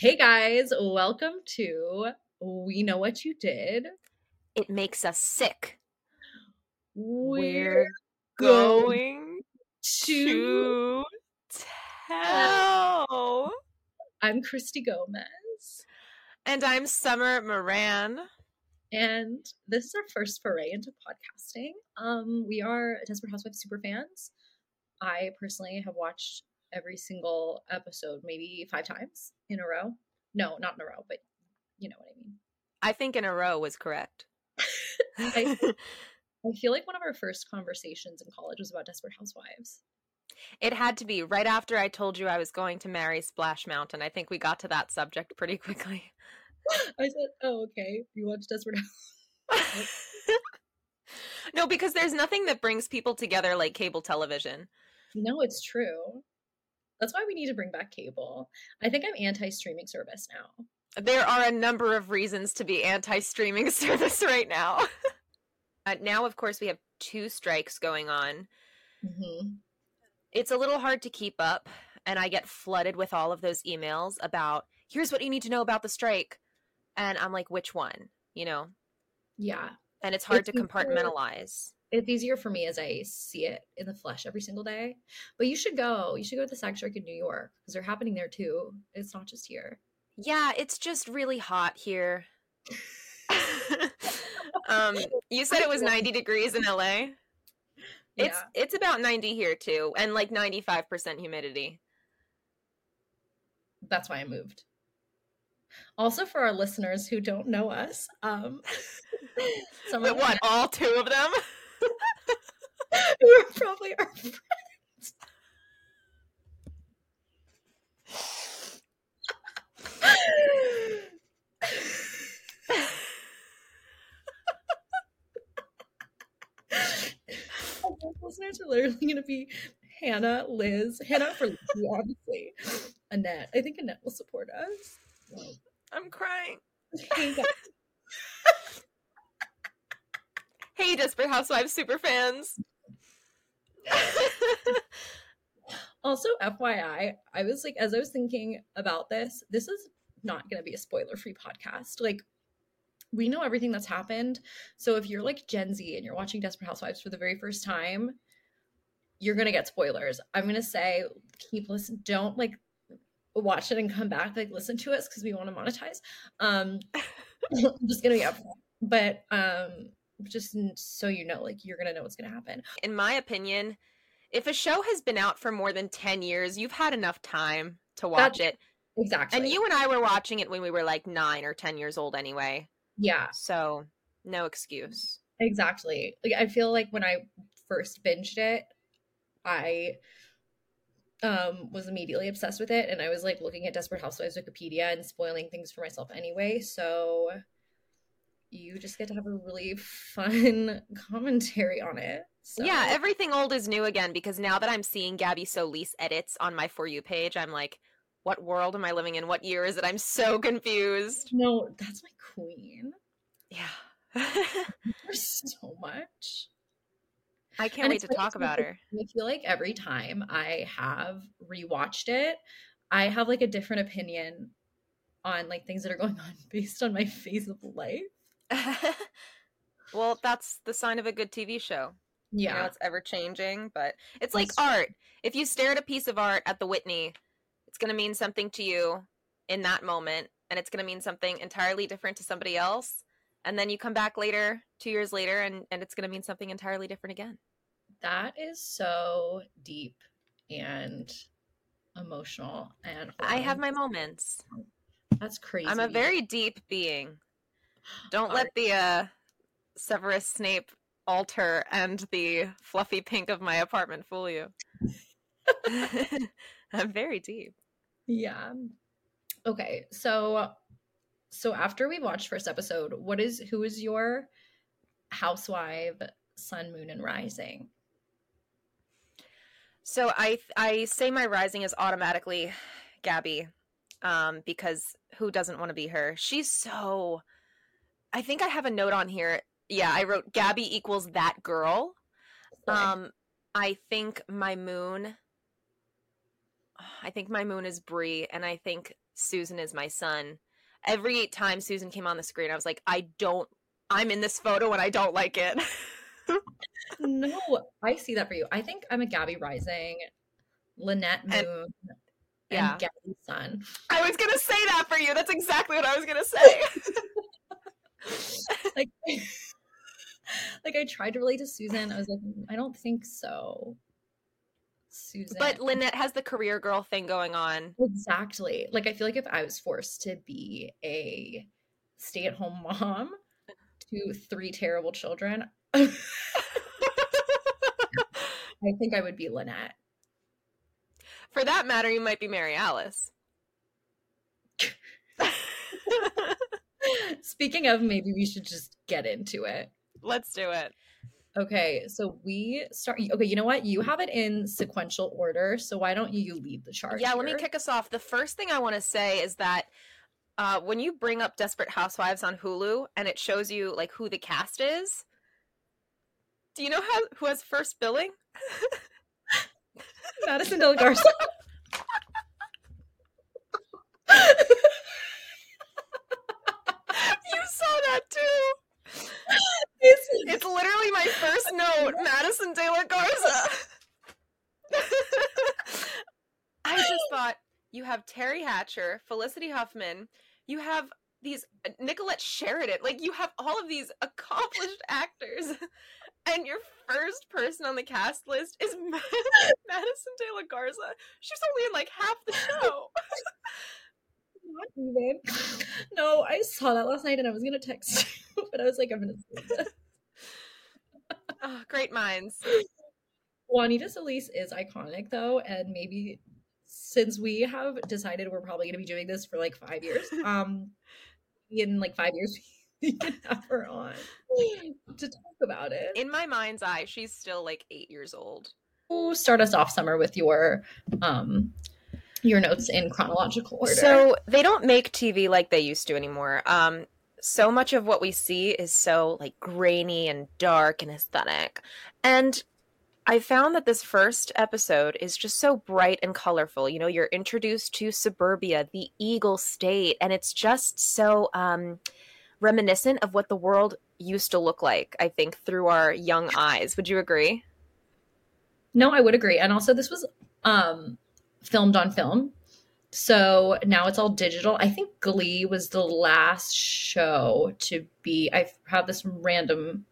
Hey guys, welcome to We Know What You Did. It makes us sick. We're going to to tell. I'm Christy Gomez, And I'm Summer Moran. and this is our first foray into podcasting. Um, we are Desperate Housewives super fans. I personally have watched every single episode maybe five times in a row. No, not in a row, but you know what I mean. I think in a row was correct. I, I feel like one of our first conversations in college was about Desperate Housewives. it had to be right after I told you I was going to marry Splash Mountain. I think we got to that subject pretty quickly. I said, "Oh, okay. You watch Desperate Housewives." no, because there's nothing that brings people together like cable television. No, it's true. That's why we need to bring back cable. I think I'm anti-streaming service now. There are a number of reasons to be anti streaming service right now. uh, now, of course, we have two strikes going on. Mm-hmm. It's a little hard to keep up, and I get flooded with all of those emails about here's what you need to know about the strike. And I'm like, which one? You know? Yeah, And it's hard It's to compartmentalize. It's easier for me as I see it in the flesh every single day. But you should go. You should go to the SAG strike in New York because they're happening there too. It's not just here. Yeah, it's just really hot here. um, you said it was 90 degrees in LA. It's yeah. it's about 90 here too, and like 95% humidity. That's why I moved. Also, for our listeners who don't know us, um, some what, all two of them? Who are probably our friends. Our listeners are literally going to be Hannah, Liz, Hannah for obviously, Annette. I think Annette will support us. I'm crying. Hey, Desperate Housewives super fans. Also, FYI, I was like, as I was thinking about this, this is not going to be a spoiler free podcast. Like, we know everything that's happened. So if you're like Gen Z and you're watching Desperate Housewives for the very first time, you're going to get spoilers. I'm going to say, keep listen, don't like watch it and come back, like listen to us because we want to monetize. Um, I'm just going to be up. But um, just so you know, like, you're to know what's to happen. In my opinion, if a show has been out for more than 10 years, you've had enough time to watch it. Exactly. And you and I were watching it when we were like 9 or 10 years old anyway. yeah. So, no excuse. Exactly. Like I feel like when I first binged it, I um was immediately obsessed with it and I was like looking at Desperate Housewives Wikipedia and spoiling things for myself anyway. So you just get to have a really fun commentary on it. So Yeah, everything old is new again because now that I'm seeing Gabby Solis edits on my For You page, I'm like, what world am I living in? What year is it? I'm so confused. no, that's my queen. Yeah. There's so much. I can't And wait to talk about her. I feel like every time I have rewatched it, I have like a different opinion on like things that are going on based on my phase of life. well, that's the sign of a good TV show. You know, Yeah. it's ever changing, but it's like true. art. If you stare at a piece of art at the Whitney, it's going to mean something to you in that moment, and it's going to mean something entirely different to somebody else. And then you come back later, two years later, and, and it's going to mean something entirely different again. That is so deep and emotional and I have my moments. That's crazy. I'm a very deep being. Don't let the uh, Severus Snape altar and the fluffy pink of my apartment fool you. I'm very deep. Yeah. Okay. So so after we watched first episode, what is who is your housewife sun moon and rising? So I I say my rising is automatically Gabby, um, because who doesn't want to be her? She's so. I think I have a note on here. Yeah, I wrote Gabby equals that girl. Um, I think my moon. I think my moon is Bree, and I think Susan is my sun. Every time Susan came on the screen, I was like, I don't. I'm in this photo and I don't like it. no, I see that for you. I think I'm a Gabby Rising, Lynette Moon, and, yeah. and Gabby Sun. I was gonna say that for you. That's exactly what I was gonna say. like, like I tried to relate to Susan. I was like, mm, I don't think so. Susan. But Lynette has the career girl thing going on. Exactly. Like I feel like if I was forced to be a stay-at-home mom to three terrible children, I think I would be Lynette. For that matter, you might be Mary Alice. Speaking of, maybe we should just get into it. Let's do it. Okay, so we start. Okay, you know what? You have it in sequential order, so why don't you, lead the charge? Yeah, here? let me kick us off. The first thing I want to say is that uh, when you bring up Desperate Housewives on Hulu and it shows you like who the cast is, do you know how who has first billing? Madison Del Garza. you saw that too. It's, it's literally my first note, Madison De La Garza. I just thought you have Teri Hatcher, Felicity Huffman, you have these uh, Nicolette Sheridan, like you have all of these accomplished actors, and your first person on the cast list is Madison De La Garza. She's only in like half the show. Not even. No, I saw that last night and I was gonna text you, but I was like, I'm gonna oh, great minds. Juanita Solis is iconic though, and maybe since we have decided we're probably gonna be doing this for like five years, um, in like five years we can have her on to talk about it. In my mind's eye, she's still like eight years old. Start us off summer with your um your notes in chronological order. So they don't make TV like they used to anymore. Um, so much of what we see is so like grainy and dark and aesthetic. And I found that this first episode is just so bright and colorful. You know, you're introduced to suburbia, the Eagle State, and it's just so um, reminiscent of what the world used to look like, I think, through our young eyes. Would you agree? No, I would agree. And also, this was um, filmed on film. So now it's all digital. I think Glee was the last show to be. I have this random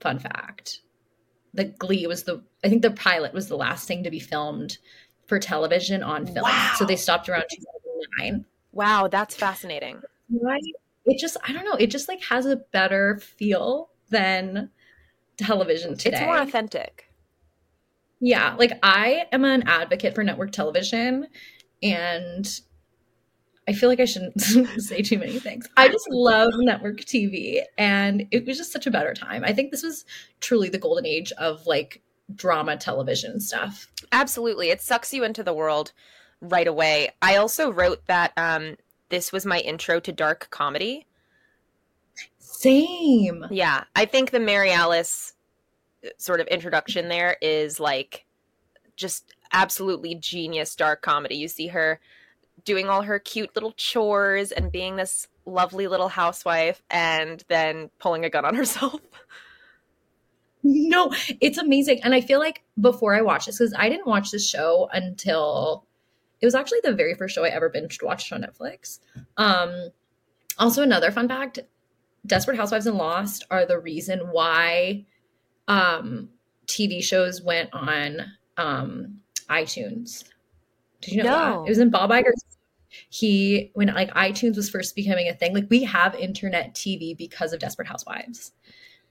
fun fact. That Glee was the. I think the pilot was the last thing to be filmed for television on film. Wow. So they stopped around 2009. Wow, that's fascinating. Right? It just. I don't know. It just like has a better feel than television today. It's more authentic. Yeah, like I am an advocate for network television and I feel like I shouldn't say too many things. I just love network TV and it was just such a better time. I think this was truly the golden age of like drama television stuff. Absolutely. It sucks you into the world right away. I also wrote that um this was my intro to dark comedy. Same. Yeah, I think the Mary Alice sort of introduction there is like just absolutely genius dark comedy. You see her doing all her cute little chores and being this lovely little housewife and then pulling a gun on herself. No, it's amazing. And I feel like before I watched this, because I didn't watch this show until it was actually the very first show I ever binge watched on Netflix. Um, also, another fun fact Desperate Housewives and Lost are the reason why um, TV shows went on um, iTunes. Did you know no. that? It was in Bob Iger's. He when like iTunes was first becoming a thing. Like we have internet TV because of Desperate Housewives,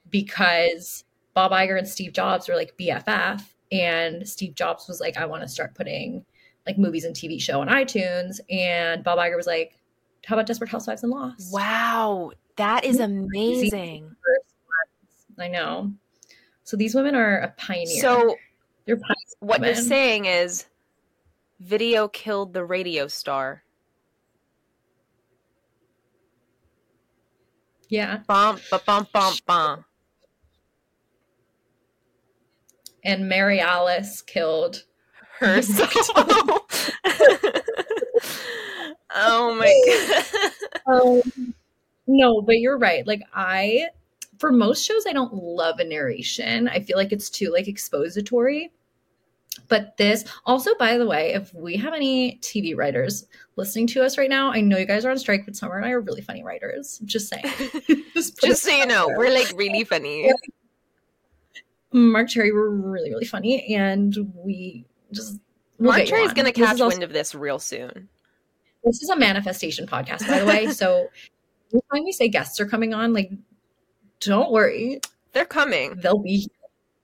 because Bob Iger and Steve Jobs were like BFF, and Steve Jobs was like, I want to start putting like movies and TV show on iTunes, and Bob Iger was like, How about Desperate Housewives and Lost? Wow, that is amazing. I know. So these women are a pioneer. So they're what women. you're saying is video killed the radio star. Yeah. Bump, bump, bump, bump. And Mary Alice killed her so oh my god um, no, but you're right. Like I for most shows I don't love a narration. I feel like it's too like expository. But this also, by the way, if we have any TV writers listening to us right now, I know you guys are on strike, but Summer and I are really funny writers. Just saying. just, just so you know, there. we're like really funny. Marc Cherry were really, really funny, and we just we'll Marc Cherry's gonna catch also, wind of this real soon. This is a manifestation podcast, by the way. so when we say guests are coming on, like don't worry. They're coming. They'll be here.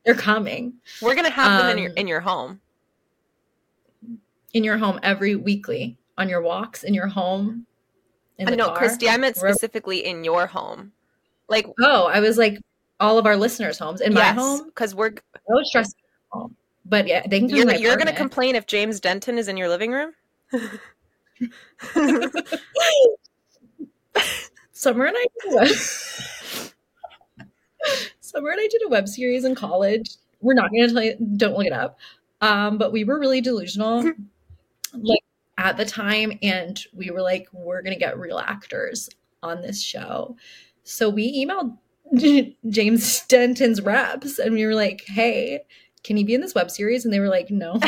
They're coming. We're gonna have them in your um, in your home. In your home every weekly. On your walks, in your home. In I know, car. Christy, I meant specifically in your home. Like Oh, I was like all of our listeners' homes. In yes, my home. Because we're no stress. But yeah, they can You're, you're gonna complain if James Denton is in your living room? Summer and I Summer and I did a web series in college. We're not going to tell you, don't look it up. Um, but we were really delusional, like at the time, and we were like, we're going to get real actors on this show. So we emailed James Denton's reps, and we were like, hey, can he be in this web series? And they were like, no.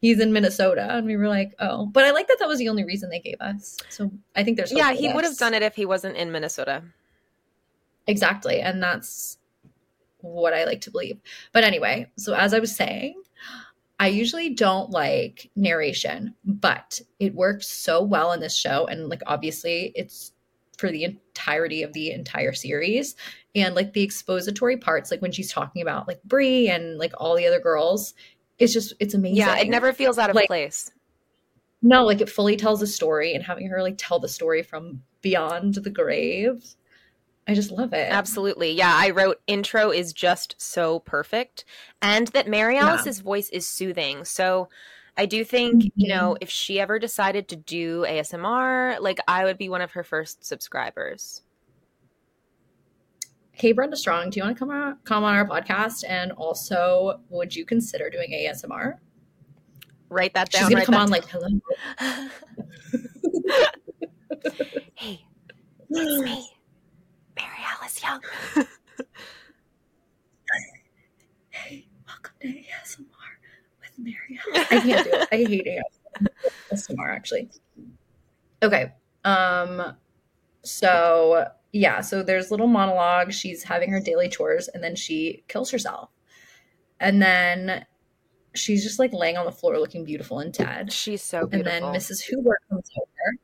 He's in Minnesota. And we were like, oh. But I like that that was the only reason they gave us. So I think there's Yeah, he would have done it if he wasn't in Minnesota. Exactly. And that's what I like to believe. But anyway, so as I was saying, I usually don't like narration, but it works so well in this show. And like, obviously, it's for the entirety of the entire series. And like the expository parts, like when she's talking about like Bree and like all the other girls, it's just, it's amazing. Yeah, it never feels out of like, place. No, like it fully tells a story and having her like tell the story from beyond the grave I just love it. Absolutely. Yeah, I wrote intro is just so perfect and that Mary Alice's yeah. voice is soothing. So I do think, mm-hmm. you know, if she ever decided to do ASMR, like I would be one of her first subscribers. Hey Brenda Strong, do you want to come on come on our podcast and also would you consider doing ASMR? Write that down. She's gonna come on down. like hello. hey, it's me. Mary Alice Young. hey, welcome to ASMR with Mary Alice. I can't do it. I hate ASMR actually. Okay. Um so yeah, so there's little monologue. She's having her daily chores and then she kills herself. And then she's just like laying on the floor looking beautiful and dead. She's so beautiful. And then Mrs. Huber comes over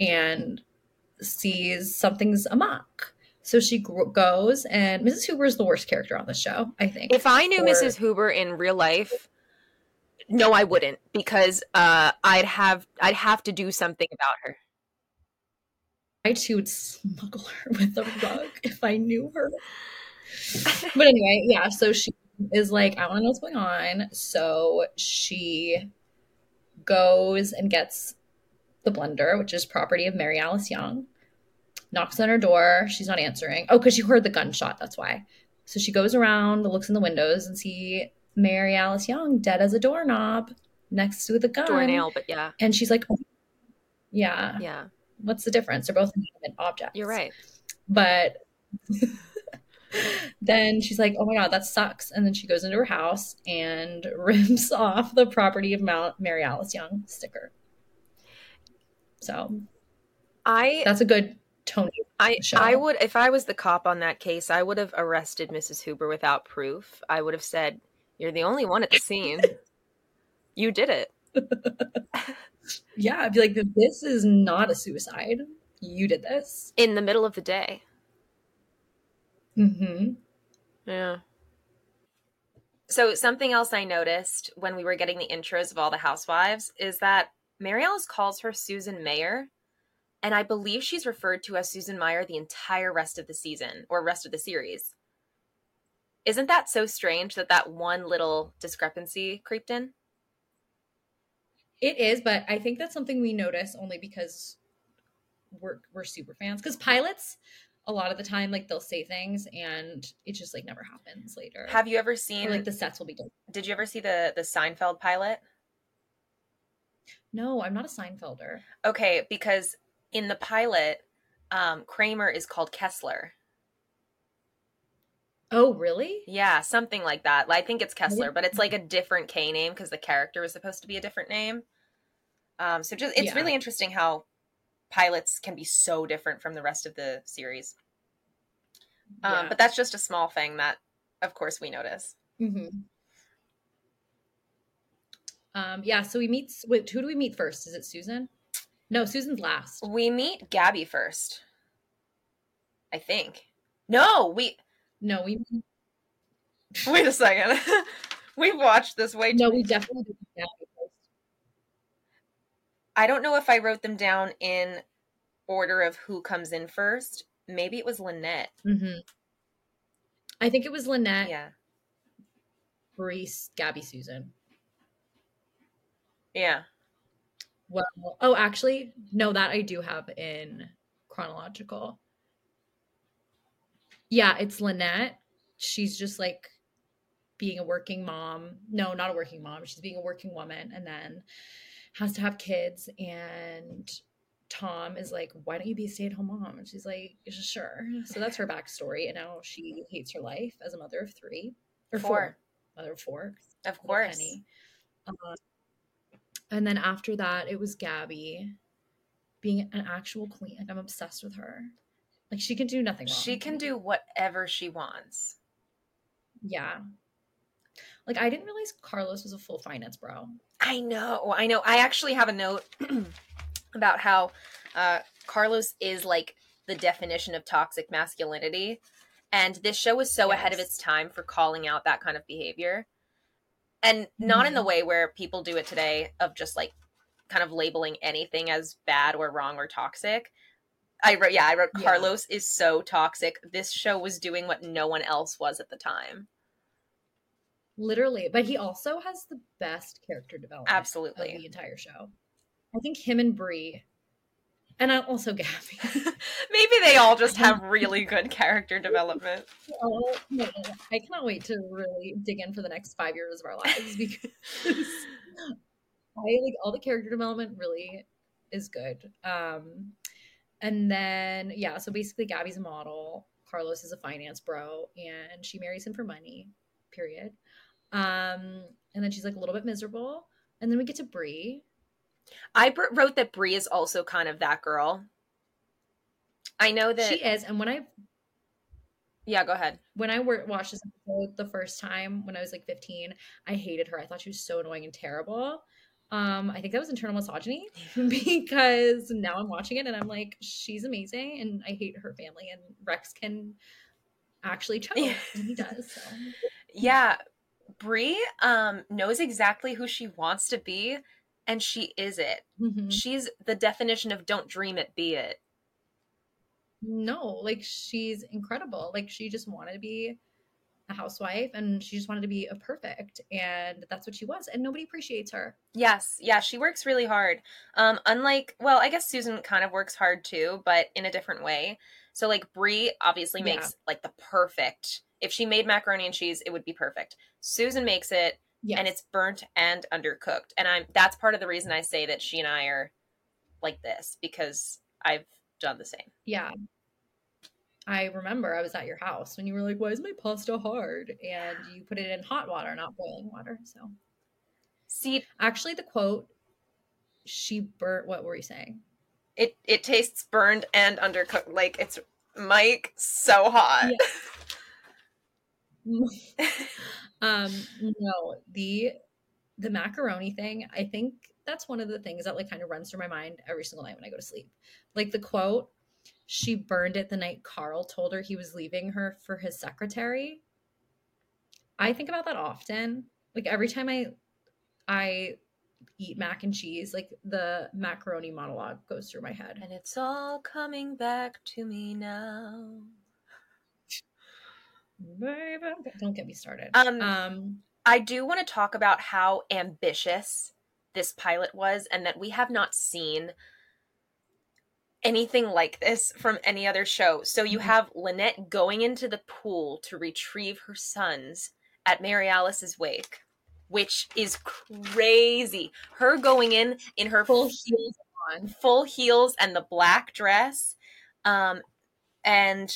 and sees something's amok. So she gr- goes, and Mrs. Huber is the worst character on the show, I think. If I knew or... Mrs. Huber in real life, no, I wouldn't, because uh, I'd have I'd have to do something about her. I too would smuggle her with a rug if I knew her. but anyway, yeah. So she is like, I want to know what's going on. So she goes and gets the blender, which is property of Mary Alice Young knocks on her door. She's not answering. Oh, because she heard the gunshot. That's why. So she goes around, looks in the windows, and see Mary Alice Young dead as a doorknob next to the gun. Doornail, but yeah. And she's like, oh, yeah. Yeah. What's the difference? They're both inanimate objects. You're right. But then she's like, oh my God, that sucks. And then she goes into her house and rips off the property of Mary Alice Young sticker. So I that's a good Tony. I I would if I was the cop on that case, I would have arrested Mrs. Huber without proof. I would have said, "You're the only one at the scene. you did it." yeah, I'd be like, "This is not a suicide. You did this in the middle of the day." Hmm. Yeah. So something else I noticed when we were getting the intros of all the housewives is that Mary Alice calls her Susan Mayer and I believe she's referred to as Susan Meyer the entire rest of the season or rest of the series. Isn't that so strange that that one little discrepancy creeped in? It is, but I think that's something we notice only because we're we're super fans. Because pilots, a lot of the time like they'll say things and it just like never happens later. Have you ever seen or, like the sets will be done. Did you ever see the the Seinfeld pilot? No, I'm not a Seinfelder. Okay, because in the pilot, um, Kramer is called Kessler. Oh, really? Yeah, something like that. I think it's Kessler, but it's like a different K name because the character is supposed to be a different name. Um, so just it's Yeah. really interesting how pilots can be so different from the rest of the series. Um, Yeah. But that's just a small thing that, of course, we notice. hmm Um, yeah, so we meet. Wait, who do we meet first? Is it Susan? No, Susan's last. We meet Gabby first. I think. No, we No, we wait a second. We've watched this way too. no, we definitely did Gabby first. I don't know if I wrote them down in order of who comes in first. Maybe it was Lynette. Mm-hmm. I think it was Lynette, Yeah. Reese, Gabby, Susan. Yeah. Well, oh, actually, no, that I do have in chronological. Yeah, it's Lynette. She's just like being a working mom. No, not a working mom. She's being a working woman and then has to have kids. And Tom is like, Why don't you be a stay at home mom? And she's like, Sure. So that's her backstory. And now she hates her life as a mother of three or four. Four. Mother of four. Of course. Um, and then after that, it was Gabby being an actual queen. Like I'm obsessed with her. Like she can do nothing wrong. She can do whatever she wants. Yeah. Like I didn't realize Carlos was a full finance bro. I know. I know. I actually have a note about how uh, Carlos is like the definition of toxic masculinity. And this show was so ahead of its time for calling out that kind of behavior. And not in the mm-hmm. way where people do it today of just like kind of labeling anything as bad or wrong or toxic. I wrote, yeah, I wrote Yeah. Carlos is so toxic. This show was doing what no one else was at the time. Literally. But he also has the best character development of Absolutely. the entire show. I think him and Bree. And I'm also Gabby. Maybe they all just have really good character development. oh, I cannot wait to really dig in for the next five years of our lives because I like all the character development really is good. Um, and then yeah, so basically Gabby's a model, Carlos is a finance bro, and she marries him for money. Period. Um, and then she's like a little bit miserable, and then we get to Bree. I wrote that Bree is also kind of that girl. I know that. She is, and when I yeah, go ahead. when I wor- watched this episode the first time when I was like 15, I hated her. I thought she was so annoying and terrible. Um, I think that was internal misogyny because now I'm watching it and I'm like, she's amazing, and I hate her family. And Rex can actually choke, Yeah. and he does. So. Yeah, Bree um knows exactly who she wants to be, and she is it. Mhm. She's the definition of "don't dream it, be it." No, like she's incredible. Like she just wanted to be a housewife, and she just wanted to be a perfect, and that's what she was. And nobody appreciates her. Yes, yeah, she works really hard. Um, unlike, well, I guess Susan kind of works hard too, but in a different way. So, like, Bree obviously Yeah. makes like the perfect. If she made macaroni and cheese, it would be perfect. Susan makes it, Yes. and it's burnt and undercooked, and I'm that's part of the reason I say that she and I are like this because I've done the same. Yeah. I remember I was at your house when you were like, Why is my pasta hard? And you put it in hot water, not boiling water. So See, actually the quote, she burnt what were you saying? it it tastes burned and undercooked. Like it's Mike so hot. um, no, the the macaroni thing, I think that's one of the things that like kind of runs through my mind every single night when I go to sleep. Like the quote, she burned it the night Carl told her he was leaving her for his secretary. I think about that often. Like every time I I eat mac and cheese, like the macaroni monologue goes through my head. and it's all coming back to me now. Baby, Don't get me started. Um, um I do want to talk about how ambitious this pilot was and that we have not seen anything like this from any other show. So you Mhm. have Lynette going into the pool to retrieve her sons at Mary Alice's wake, which is crazy. Her going in in her Full heels on. full heels and the black dress. Um, and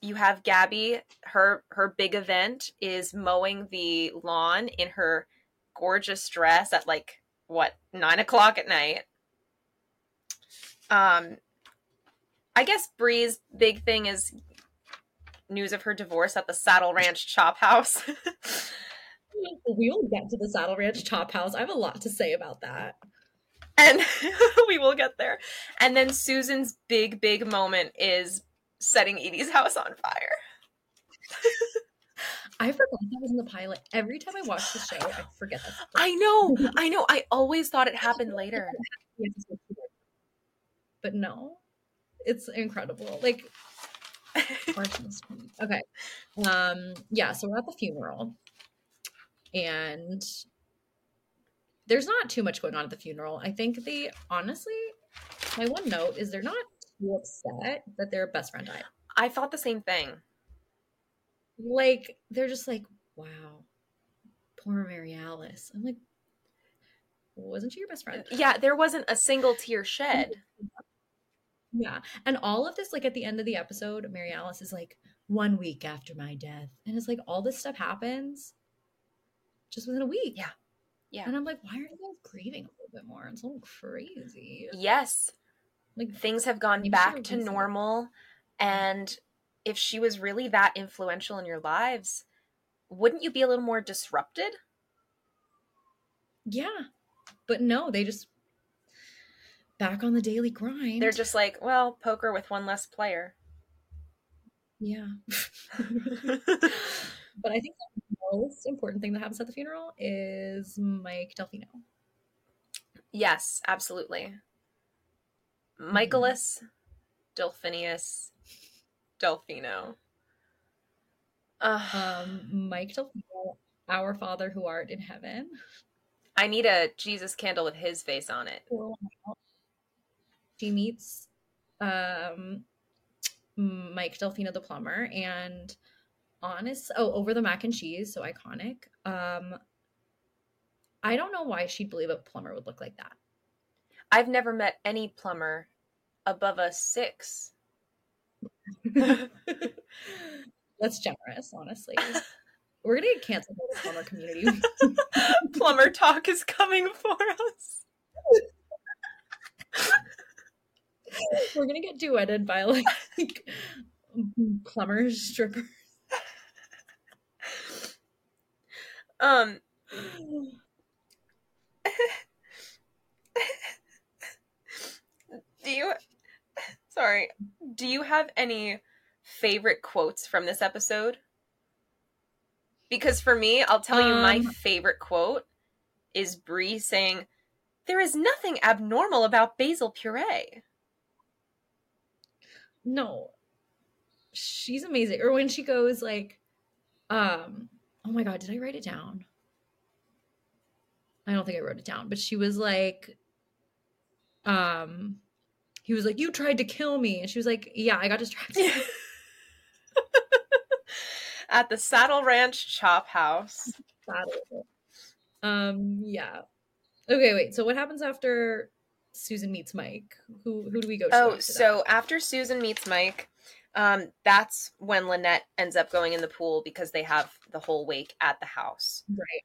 you have Gabby. Her her big event is mowing the lawn in her gorgeous dress at like what nine o'clock at night. Um, I guess Bree's big thing is news of her divorce at the Saddle Ranch Chop House. We will get to the Saddle Ranch Chop House. I have a lot to say about that. and we will get there. And then Susan's big, big moment is setting Edie's house on fire. I forgot that was in the pilot. Every time I watch the show, I forget that. I know, I know. I always thought it happened later. But no, it's incredible. Like, okay. Um, yeah, so we're at the funeral. And there's not too much going on at the funeral. I think they honestly, my one note is they're not upset that their best friend died. I thought the same thing. Like, they're just like, wow, poor Mary Alice. I'm like, wasn't she your best friend? Yeah, there wasn't a single tear shed. Yeah. And all of this, like at the end of the episode, Mary Alice is like, one week after my death. And it's like all this stuff happens just within a week. Yeah. Yeah. And I'm like, why are you guys grieving a little bit more? It's a little crazy. Yes, Like things have gone back to normal. And if she was really that influential in your lives, wouldn't you be a little more disrupted? yeah. But no, they just back on the daily grind. They're just like, well, poker with one less player. Yeah. but I think the most important thing that happens at the funeral is Mike Delfino. Yes, absolutely. Michaelis, Delphinius, Delfino. Ugh, Um, Mike Delfino, our Father who art in heaven. I need a Jesus candle with his face on it. She meets um Mike Delfino the plumber and honest oh over the mac and cheese so iconic um I don't know why she'd believe a plumber would look like that I've never met any plumber above a six. that's generous honestly we're gonna get canceled by the plumber community plumber talk is coming for us. we're gonna get duetted by like plumbers strippers Um, do you sorry, do you have any favorite quotes from this episode? Because for me, I'll tell you my Um, favorite quote is Bree saying, "There is nothing abnormal about basil puree." No. She's amazing. Or when she goes like, um, oh my god, did I write it down? I don't think I wrote it down, but she was like, um, he was like, You tried to kill me. And she was like, Yeah, I got distracted. At the Saddle Ranch Chop House. Battle. Um, yeah. Okay, wait. So what happens after Susan meets Mike? Who who do we go to? Oh, after so after Susan meets Mike, um, that's when Lynette ends up going in the pool because they have the whole wake at the house. right?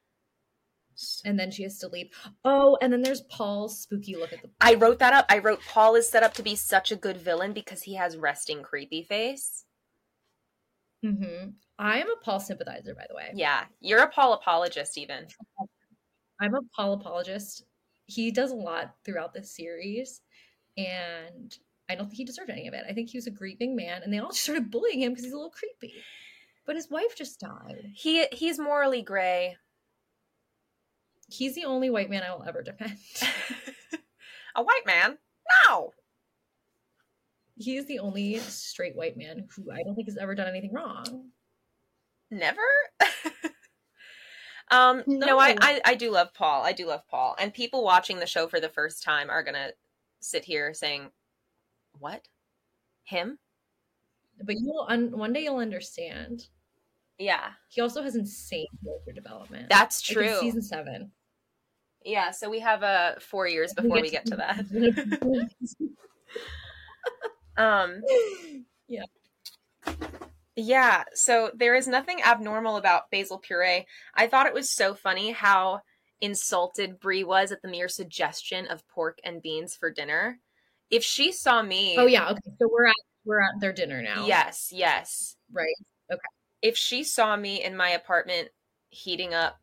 And then she has to leave. Oh, and then there's Paul's spooky look at the I wrote that up. I wrote Paul is set up to be such a good villain because he has resting creepy face. Mm-hmm. I am a Paul sympathizer, by the way. Yeah, you're a Paul apologist, even. I'm a Paul apologist. He does a lot throughout this series, and I don't think he deserved any of it. I think he was a grieving man, and they all just started bullying him because he's a little creepy. But his wife just died. He he's morally gray. He's the only white man I will ever defend. a white man? No. He's the only straight white man who I don't think has ever done anything wrong. Never. um no, I, No. I I do love Paul. I do love Paul. And people watching the show for the first time are gonna sit here saying, What? Him? But you'll un- one day you'll understand. Yeah. He also has insane character development. That's Like, in true. season seven. Yeah, so we have uh 4 years before we get to that. Um Yeah. Yeah, so there is nothing abnormal about basil puree. I thought it was so funny how insulted Bree was at the mere suggestion of pork and beans for dinner. If she saw me oh yeah. Okay. So we're at we're at their dinner now. Yes, yes. Right. Okay. If she saw me in my apartment heating up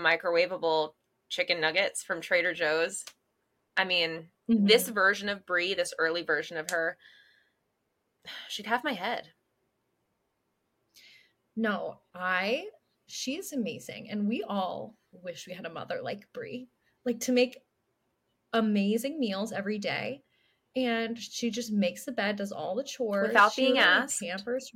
microwavable chicken nuggets from Trader Joe's, I mean, Mhm. this version of Bree, this early version of her, she'd have my head. No, I she's amazing and we all wish we had a mother like Bree. Like to make amazing meals every day and she just makes the bed, does all the chores Without being asked. Pampers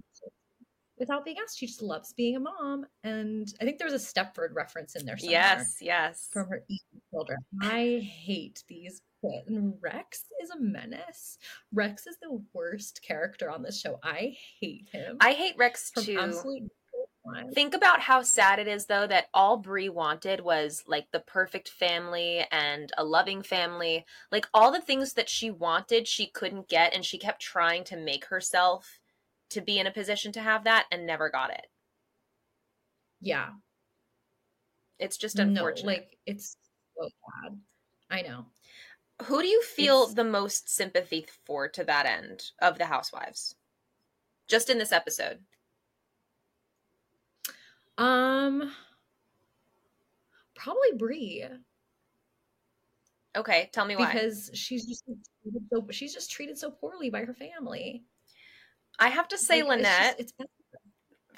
without being asked. She just loves being a mom and I think there was a Stepford reference in there somewhere Yes, yes. from her children. I hate these. And Rex is a menace. Rex is the worst character on this show. I hate him. I hate Rex too. Think about how sad it is though that all Bree wanted was like the perfect family and a loving family. Like all the things that she wanted, she couldn't get and she kept trying to make herself to be in a position to have that and never got it. Yeah. It's just No, unfortunate. like it's so bad. I know. Who do you feel it's- the most sympathy for to that end of the housewives? Just in this episode. Um probably Bree Okay, tell me why. because she's just so she's just treated so poorly by her family. I have to say Like, it's just- Lynette it's,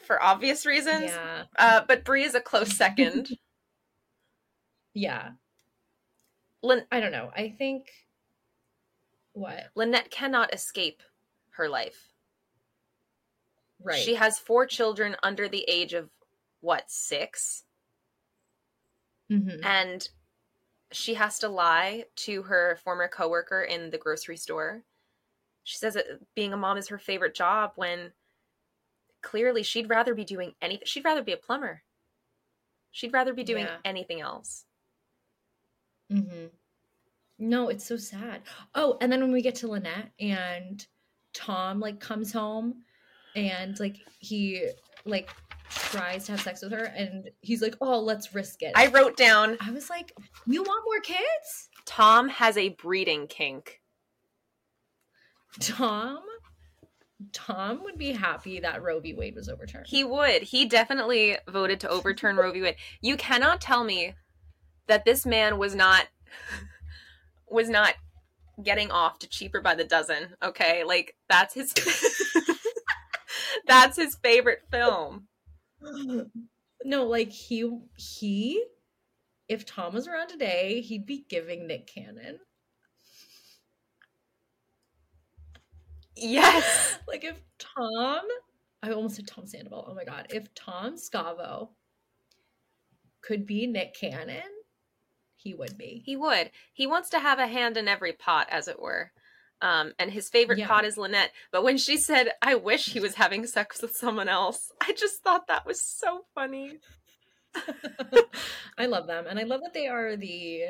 for obvious reasons. yeah. Uh, but Bree is a close second. Yeah. Lyn- I don't know. I think what? Lynette cannot escape her life. Right. She has four children under the age of what, six? Mhm. And she has to lie to her former coworker in the grocery store. She says that being a mom is her favorite job when clearly she'd rather be doing anything. She'd rather be a plumber. She'd rather be doing Yeah. anything else. Mm-hmm. No, it's so sad. Oh, and then when we get to Lynette and Tom like comes home and like he like tries to have sex with her and he's like, "Oh, let's risk it." I wrote down I was like, "You want more kids?" Tom has a breeding kink. Tom Tom would be happy that Roe v. Wade was overturned. He would. He definitely voted to overturn Roe v. Wade. You cannot tell me that this man was not was not getting off to cheaper by the dozen. Okay, like that's his that's his favorite film. no, like he he if Tom was around today, he'd be giving Nick Cannon. Yes. like if Tom, I almost said Tom Sandoval. Oh my god, if Tom Scavo could be Nick Cannon, he would be. He would. He wants to have a hand in every pot, as it were. Um, and his favorite Yeah. pot is Lynette. But when she said, I wish he was having sex with someone else, I just thought that was so funny. I love them, and I love that they are the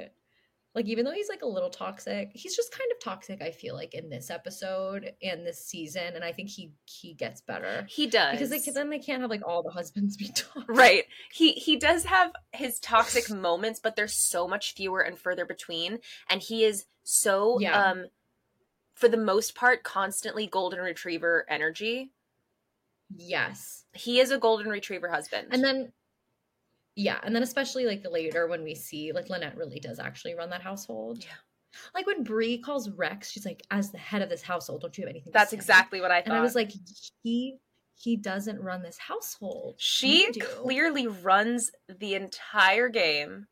like. Even though he's like a little toxic, he's just kind of toxic. I feel like in this episode and this season, and I think he he gets better He does. because like can, then they can't have like all the husbands be toxic. Right. He he does have his toxic moments, but there's so much fewer and further between. And he is so Yeah. um for the most part constantly golden retriever energy. Yes, He is a golden retriever husband. and then yeah, and then especially like later when we see like Lynette really does actually run that household. Yeah. Like when Bree calls Rex, she's like, "As the head of this household, don't you have anything?" to that's say?" exactly what I thought. And I was like, he he doesn't run this household. she clearly runs the entire game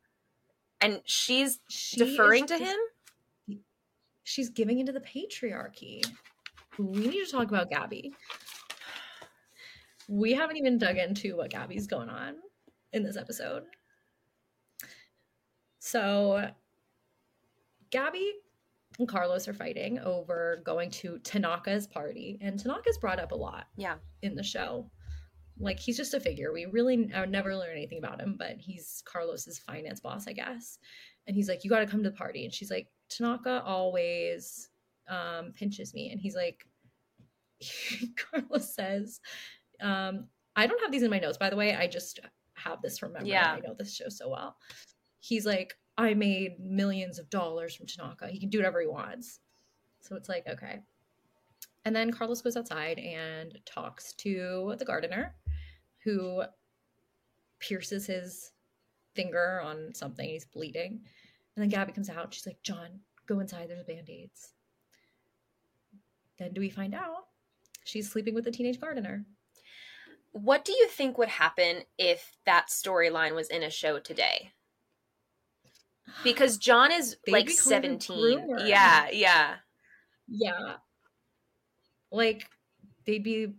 and she's She deferring is to him. She's giving into the patriarchy. We need to talk about Gabby. We haven't even dug into what Gabby's going on in this episode. So, Gabby and Carlos are fighting over going to Tanaka's party. And Tanaka's brought up a lot Yeah. in the show. Like he's just a figure. We really I never learn anything about him, but he's Carlos's finance boss, I guess. And he's like, "You got to come to the party." And she's like, "Tanaka always um, pinches me." And he's like, Carlos says, um, "I don't have these in my notes, by the way. I just have this memory. Yeah. I know this show so well." He's like, "I made millions of dollars from Tanaka. He can do whatever he wants." So it's like, okay. And then Carlos goes outside and talks to the gardener who pierces his finger on something. He's bleeding. And then Gabby comes out. She's like, John, go inside. There's band aids. Then do we find out she's sleeping with the teenage gardener? What do you think would happen if that storyline was in a show today? Because John is like be calling him 17. Yeah, yeah. Yeah. Like, they'd be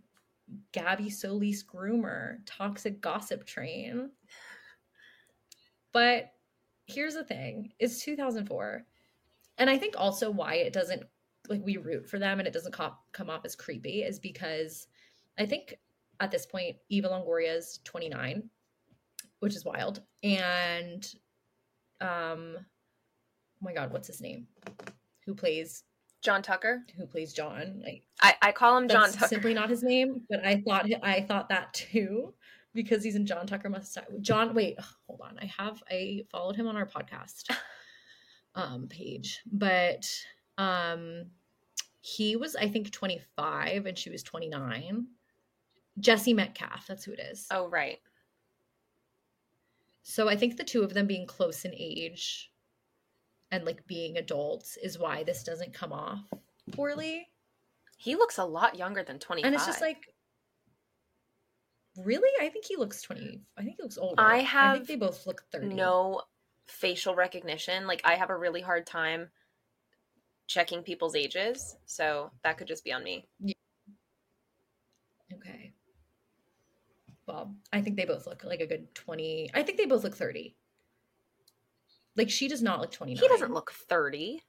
Gabby Solis groomer, toxic gossip train. But here's the thing it's 2004. And I think also why it doesn't, like, we root for them and it doesn't co- come off as creepy is because I think at this point, Eva Longoria is 29, which is wild. And, um, oh my God, what's his name? Who plays John Tucker. who plays John. Like I, I call him John Tucker. simply not his name, but I thought I thought that too because he's in John Tucker Must Die. John, wait, hold on. I have I followed him on our podcast um page, but um he was I think 25 and she was 29. Jesse Metcalfe, that's who it is. Oh, right. So I think the two of them being close in age and like being adults is why this doesn't come off poorly. He looks a lot younger than 25. And it's just like, really? I think he looks 20. I think he looks older. I have I think they both look 30. no facial recognition. Like, I have a really hard time checking people's ages. So that could just be on me. Well, I think they both look like a good 20. I think they both look 30. Like she does not look 29. He doesn't look 30.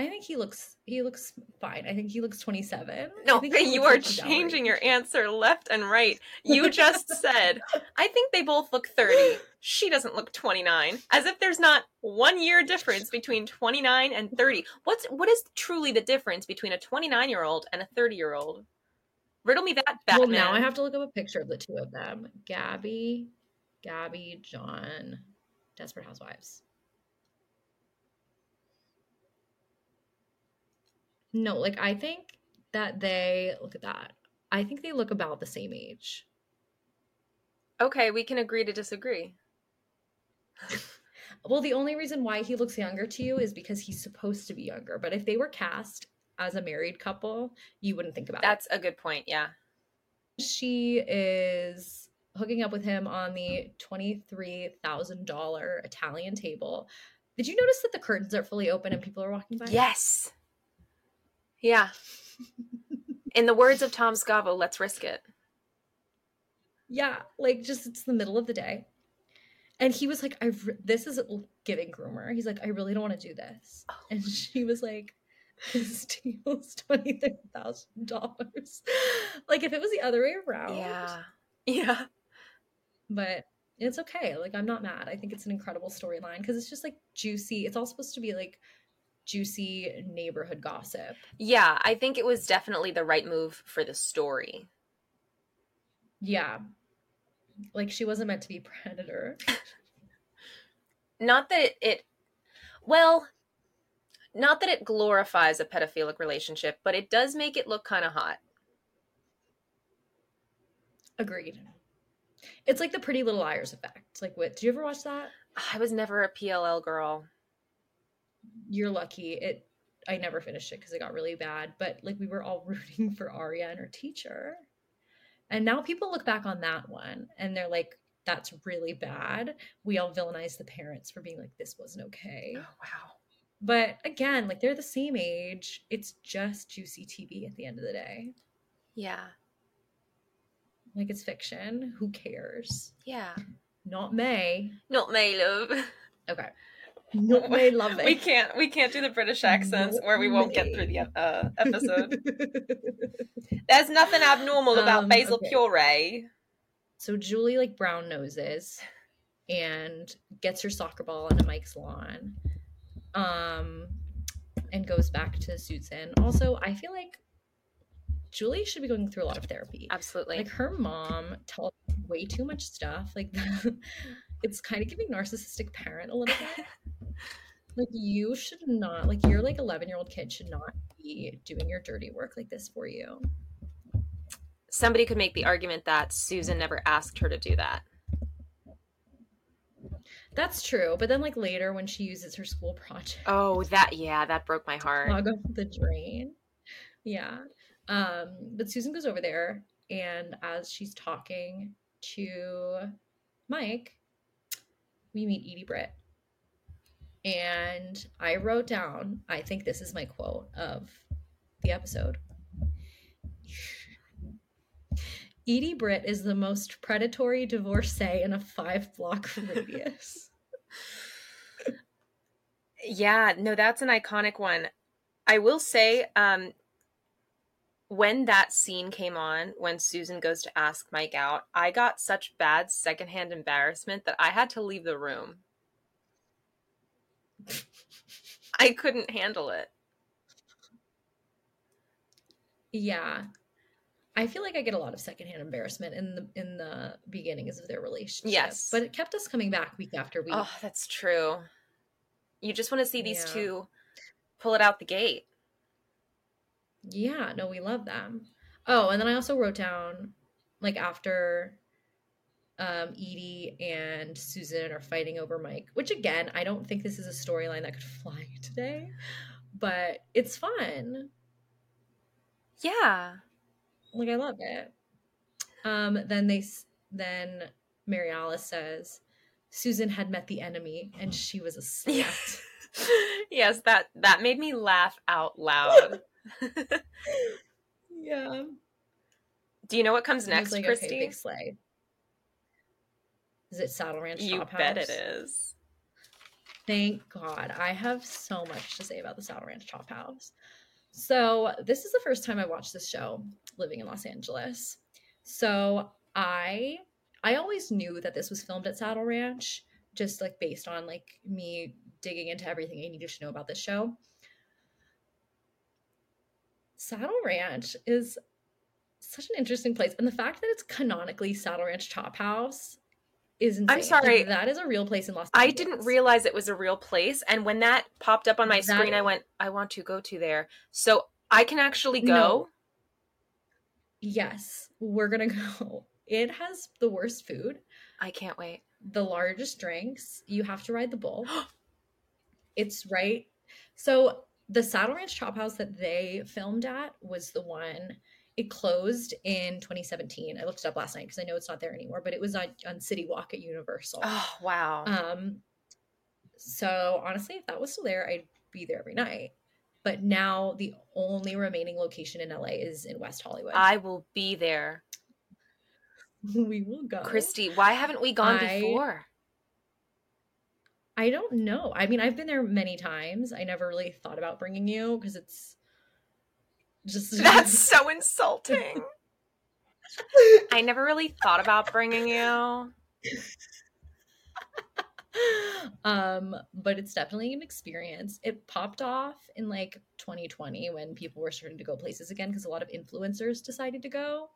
I think he looks he looks fine. I think he looks 27. I No, you are changing your answer left and right. You just said, I think they both look 30. She doesn't look 29. As if there's not one year difference between 29 and 30. What's what is truly the difference between a 29-year-old and a 30-year-old? Riddle me that, Well, now I have to look up a picture of the two of them. Gabby, Gabby, John, Desperate Housewives. No, like I think that they look at that. I think they look about the same age. Okay, we can agree to disagree. Well, the only reason why he looks younger to you is because he's supposed to be younger. But if they were cast as a married couple, you wouldn't think about That's a good point. Yeah. She is hooking up with him on the $23,000 Italian table. Did you notice that the curtains are fully open and people are walking by? Yes. Yeah. In the words of Tom Scavo, let's risk it. Yeah, like just it's the middle of the day. And he was like, I re- this is giving groomer. He's like, I really don't want to do this. Oh. And she was like, this deal's twenty three thousand dollars. Like if it was the other way around. Yeah. Yeah. But it's okay. Like I'm not mad. I think it's an incredible storyline because it's just like juicy. It's all supposed to be like juicy neighborhood gossip. Yeah, I think it was definitely the right move for the story. Yeah. Like she wasn't meant to be predator. Not that it, it well, not that it glorifies a pedophilic relationship, but it does make it look kind of hot. Agreed. It's like the Pretty Little Liars effect. Like, what? Did you ever watch that? I was never a PLL girl. You're lucky. It. I never finished it because it got really bad. But like, we were all rooting for Aria and her teacher, and now people look back on that one and they're like, "That's really bad." We all villainize the parents for being like, "This wasn't okay." Oh, wow. But again, like they're the same age. It's just juicy TV at the end of the day. Yeah. Like it's fiction. Who cares? Yeah. Not May. Not May, love. Okay. No way, love it. We can't we can't do the British accents No or we won't get through the uh, episode. There's nothing abnormal about Um, basil okay. puree. so Julie like brown noses and gets her soccer ball onto Mike's lawn. Um and goes back to Susan. Also, I feel like Julie should be going through a lot of therapy. Absolutely. Like her mom tells way too much stuff. Like it's kind of giving narcissistic parent a little bit. like you should not like your like 11 year old kid should not be doing your dirty work like this for you. Somebody could make the argument that Susan never asked her to do that. That's true. But then like later when she uses her school project Oh, that yeah, that broke my heart. clog up the drain. Yeah. Um, but Susan goes over there and as she's talking to Mike, we meet Edie Britt. And I wrote down, I think this is my quote of the episode. Edie Britt is the most predatory divorcee in a five block radius. Yeah, no, that's an iconic one. I will say, um, when that scene came on, when Susan goes to ask Mike out, I got such bad secondhand embarrassment that I had to leave the room. I couldn't handle it. Yeah. I feel like I get a lot of secondhand embarrassment in the in the beginnings of their relationship. Yes. But it kept us coming back week after week. Oh, that's true. You just want to see these Yeah. two pull it out the gate. Yeah, no, we love them. Oh, and then I also wrote down like after um Edie and Susan are fighting over Mike, which again, I don't think this is a storyline that could fly today, but it's fun. Yeah. Like I love it. Um then they s- then Mary Alice says Susan had met the enemy and she was a slut. yes, that that made me laugh out loud. yeah. Do you know what comes next, like, Christy? Okay, big sleigh. Is it Saddle Ranch Chop House? you bet House? it is. Thank God. I have so much to say about the Saddle Ranch Chop House. So, this is the first time I watched this show living in Los Angeles. So, I I always knew that this was filmed at Saddle Ranch just like based on like me digging into everything I needed to know about this show. Saddle Ranch is such an interesting place and the fact that it's canonically Saddle Ranch Chop House is insane. Like, sorry. that is a real place in Los Angeles. I didn't realize it was a real place, and when that popped up on my That- screen, I went, "I want to go to there." So I can actually go. No. Yes, we're gonna go. It has the worst food, I can't wait. the largest drinks. You have to ride the bull. it's right. So the Saddle Ranch Chop House that they filmed at was the one. It closed in 2017. I looked it up last night because I know it's not there anymore, but it was on, on City Walk at Universal. Oh wow! Um, so honestly, if that was still there, I'd be there every night. But now the only remaining location in LA is in West Hollywood. I will be there, we will go. Christy. Why haven't we gone I- before? I don't know. I mean, I've been there many times. I never really thought about bringing you because it's just That's so insulting. I never really thought about bringing you. um, but it's definitely an experience. It popped off in like 2020 when people were starting to go places again because a lot of influencers decided to go.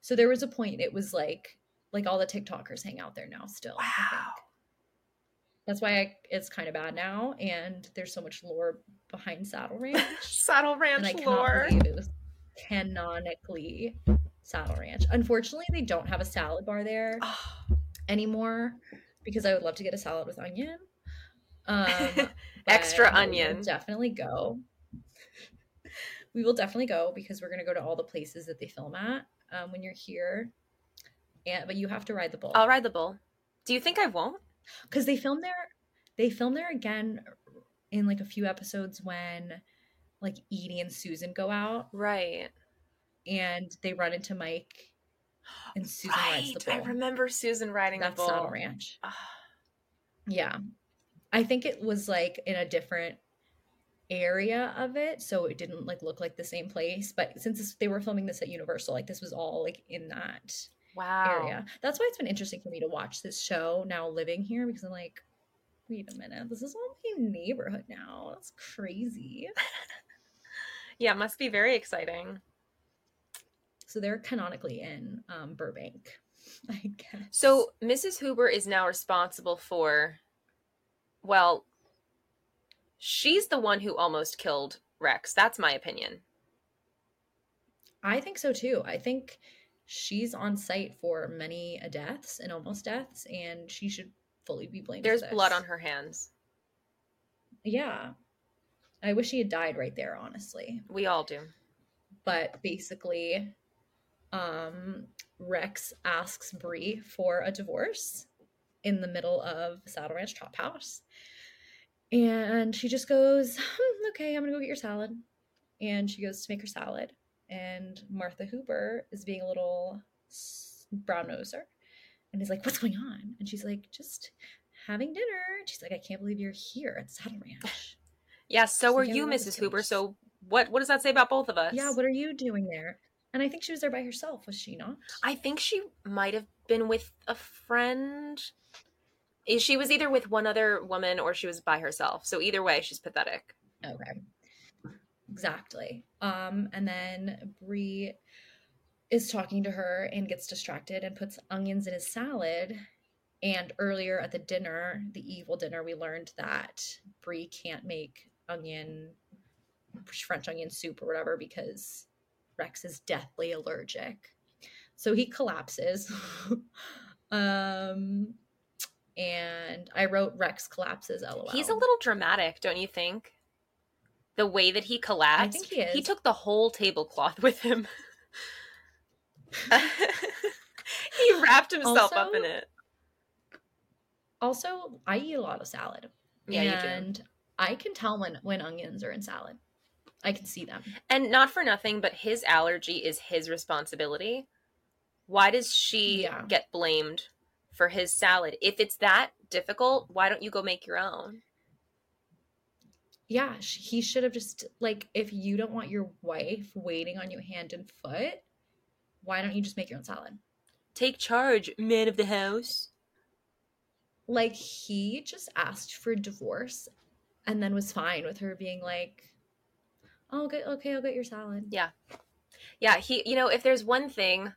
So there was a point it was like like all the TikTokers hang out there now still. I think. Wow. That's why I, it's kind of bad now, and there's so much lore behind Saddle Ranch. Saddle and Ranch I cannot lore. believe it was canonically Saddle Ranch. Unfortunately, they don't have a salad bar there anymore because I would love to get a salad with onion. Um, Extra onion. definitely go. We will definitely go because we're gonna go to all the places that they film at um, when you're here. And but you have to ride the bull I'll ride the bull. Do you think I won't? Because they film there. They film there again in like a few episodes when like Edie and Susan go out Right. and they run into Mike and Susan rides the the I remember Susan riding That's the bull. Saddle Ranch. Ah, Yeah. I think it was like in a different area of it, so it didn't like look like the same place. But since this, they were filming this at Universal, like this was all like in that Wow. area. That's why it's been interesting for me to watch this show now living here because I'm like, wait a minute, this is all my neighborhood now. That's crazy. Yeah, it must be very exciting. So they're canonically in um, Burbank, I guess. So Mrs. Huber is now responsible for, well, she's the one who almost killed Rex. That's my opinion. I think so too. I think she's on site for many deaths and almost deaths, and she should fully be blamed. for There's blood on her hands. Yeah. I wish she had died right there, honestly. We all do. But basically, um, Rex asks Bree for a divorce in the middle of Saddle Ranch Chop House. And she just goes, "Hmm, okay, I'm gonna go get your salad. And she goes to make her salad. And Martha Huber is being a little brown noser. And he's like, what's going on? And she's like, just having dinner. And she's like, I can't believe you're here at Saddle Ranch. Yeah, so are get you, Mrs. Huber. So what what does that say about both of us? yeah, what are you doing there? And I think she was there by herself, was she not? I think she might have been with a friend. She was either with one other woman or she was by herself. So either way, she's pathetic. Okay. Exactly. Um, and then Bree is talking to her and gets distracted and puts onions in his salad. And earlier at the dinner, the evil dinner, we learned that Bree can't make onion French onion soup or whatever because Rex is deathly allergic. So he collapses. um and I wrote Rex collapses lol. He's a little dramatic, don't you think? The way that he collapsed. think he He took the whole tablecloth with him. he wrapped himself up in it. Also, I eat a lot of salad. Yeah, you do. and I can tell when when onions are in salad. I can see them. And not for nothing, but his allergy is his responsibility. Why does she Yeah. get blamed for his salad? If it's that difficult, why don't you go make your own? Yeah, he should have just like if you don't want your wife waiting on you hand and foot, why don't you just make your own salad? Take charge, man of the house. Like he just asked for divorce and then was fine with her being like, "Oh, okay, okay, I'll get your salad." Yeah. Yeah, he you know, if there's one thing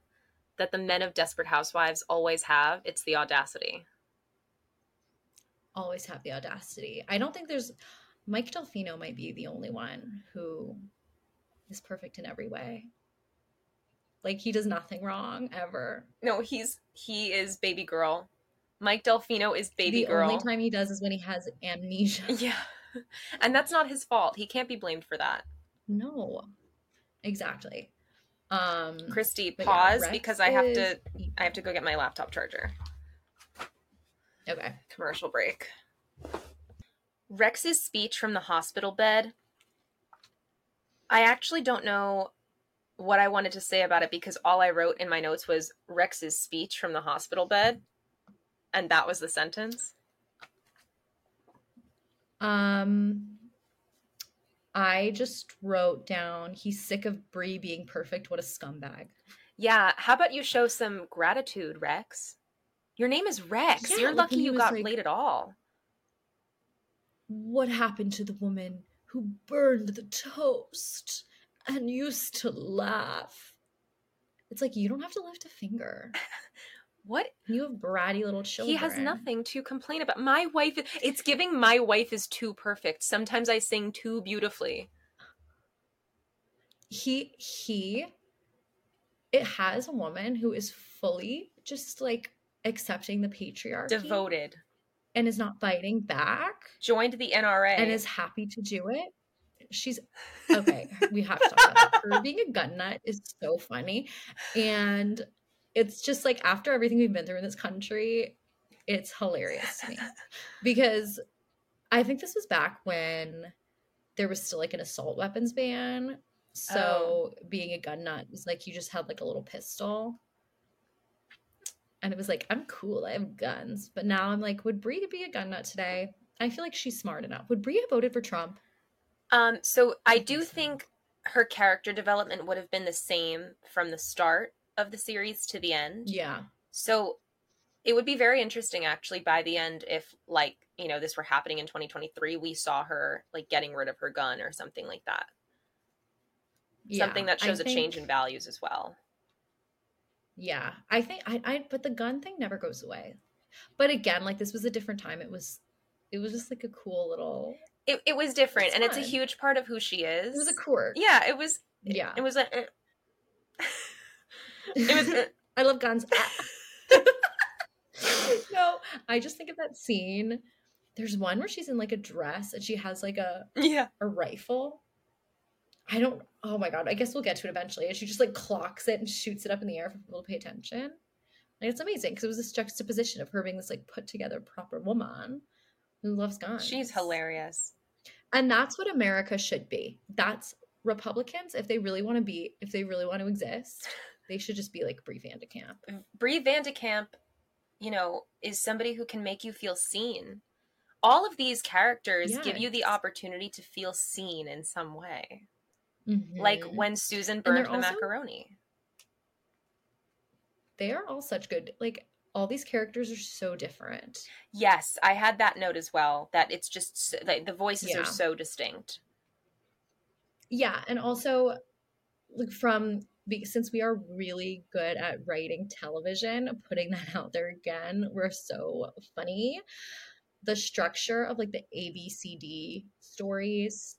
that the men of desperate housewives always have, it's the audacity. Always have the audacity. I don't think there's Mike Delfino might be the only one who is perfect in every way. Like he does nothing wrong ever. No, he's he is baby girl. Mike Delfino is baby the girl. The only time he does is when he has amnesia. Yeah. And that's not his fault. He can't be blamed for that. No. Exactly. Um Christy, but yeah, pause because I have to. I have to go get my laptop charger. Okay. Commercial break. Rex's speech from the hospital bed. I actually don't know what I wanted to say about it because all I wrote in my notes was Rex's speech from the hospital bed. And that was the sentence. Um I just wrote down he's sick of Bree being perfect. What a scumbag. Yeah, how about you show some gratitude, Rex? Your name is Rex. Yeah, You're lucky you got like- laid at all. What happened to the woman who burned the toast and used to laugh? It's like you don't have to lift a finger. What? You have bratty little children. He has nothing to complain about. My wife, it's giving my wife is too perfect. Sometimes I sing too beautifully. He he it has a woman who is fully just like accepting the patriarchy Devoted. And is not fighting back Joined the NRA. and is happy to do it. She's okay. we have to talk about. Her being a gun nut is so funny, and it's just like after everything we've been through in this country, it's hilarious to me because I think this was back when there was still like an assault weapons ban. So oh. being a gun nut was like you just had like a little pistol. And it was like, I'm cool, I have guns. But now I'm like, would Bree be a gun nut today? I feel like she's smart enough. Would Bree have voted for Trump? Um, so I do think her character development would have been the same from the start of the series to the end. Yeah. So it would be very interesting actually by the end if like, you know, this were happening in 2023, we saw her like getting rid of her gun or something like that. yeah. something that shows a change in values as well. Yeah, I think I, I, but the gun thing never goes away. But again, like this was a different time. It was, it was just like a cool little. It, it was different It's and it's a huge part of who she is. It was a quirk. Yeah, it was Yeah, it was a it was a- I love guns. no, I just think of that scene. There's one where she's in like a dress and she has like a yeah. a rifle. I don't. Oh my god! I guess we'll get to it eventually. And she just like clocks it and shoots it up in the air for people to pay attention. Like it's amazing because it was this juxtaposition of her being this like put together proper woman who loves guns. She's hilarious. and that's what America should be. That's Republicans if they really want to be, if they really want to exist, they should just be like Bree Van de Kamp. Mm, Bree Van de Kamp, you know, is somebody who can make you feel seen. All of these characters give you the opportunity to feel seen in some way. Like Mhm. when Susan burned the also- macaroni. they are all such good. Like all these characters are so different. Yes, I had that note as well. That it's just like the voices Yeah. are so distinct. Yeah, and also like from since we are really good at writing television, putting that out there again, we're so funny. The structure of like the ABCD stories,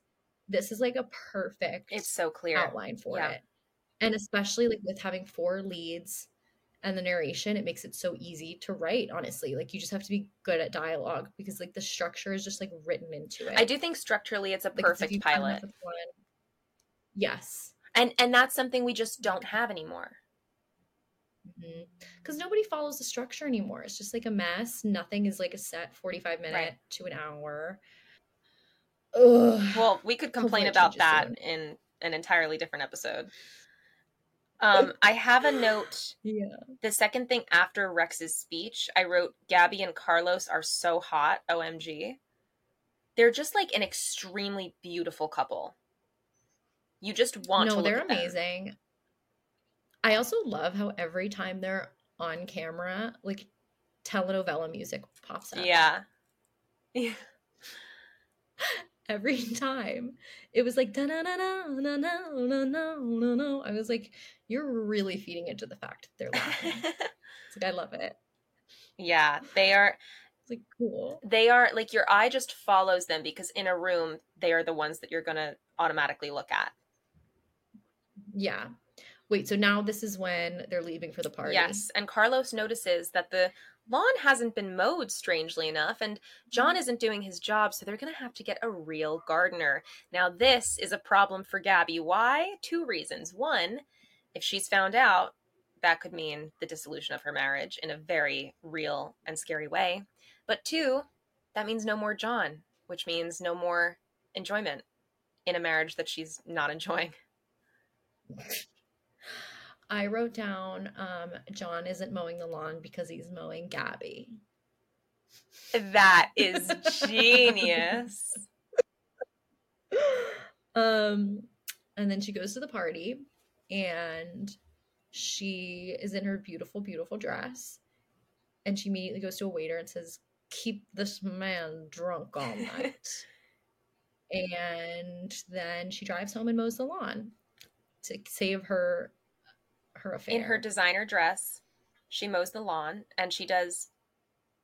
this is like a perfect It's so clear. outline for Yeah. it. And especially like with having four leads and the narration, it makes it so easy to write, honestly. Like you just have to be good at dialogue because like the structure is just like written into it. I do think structurally it's a Like, perfect pilot. one- Yes. And and that's something we just don't have anymore. Mm-hmm. Because nobody follows the structure anymore. It's just like a mess. Nothing is like a set 45 minute Right. to an hour. Ugh. Well, we could complain about that in an entirely different episode. Um, I have a note. yeah. The second thing after Rex's speech, I wrote Gabby and Carlos are so hot. OMG. They're just like an extremely beautiful couple. You just want to No, look they're at them. amazing. I also love how every time they're on camera, like telenovela music pops up. Yeah. Yeah. Every time. It was like, da na na na na na na na na na. I was like, you're really feeding into the fact that they're laughing. It's like, I love it. yeah, they are It's like, cool. they are like your eye just follows them because in a room they are the ones that you're going to automatically look at. Yeah. Wait, so now this is when they're leaving for the party. Yes, and Carlos notices that the lawn hasn't been mowed strangely enough and John mm. isn't doing his job so they're going to have to get a real gardener. Now this is a problem for Gabby. Why? Two reasons. One, if she's found out, that could mean the dissolution of her marriage in a very real and scary way. But two, that means no more John, which means no more enjoyment in a marriage that she's not enjoying. I wrote down um John isn't mowing the lawn because he's mowing Gabby. That is genius. um and then she goes to the party and she is in her beautiful beautiful dress and she immediately goes to a waiter and says keep this man drunk all night and then she drives home and mows the lawn to save her her affair in her designer dress she mows the lawn and she does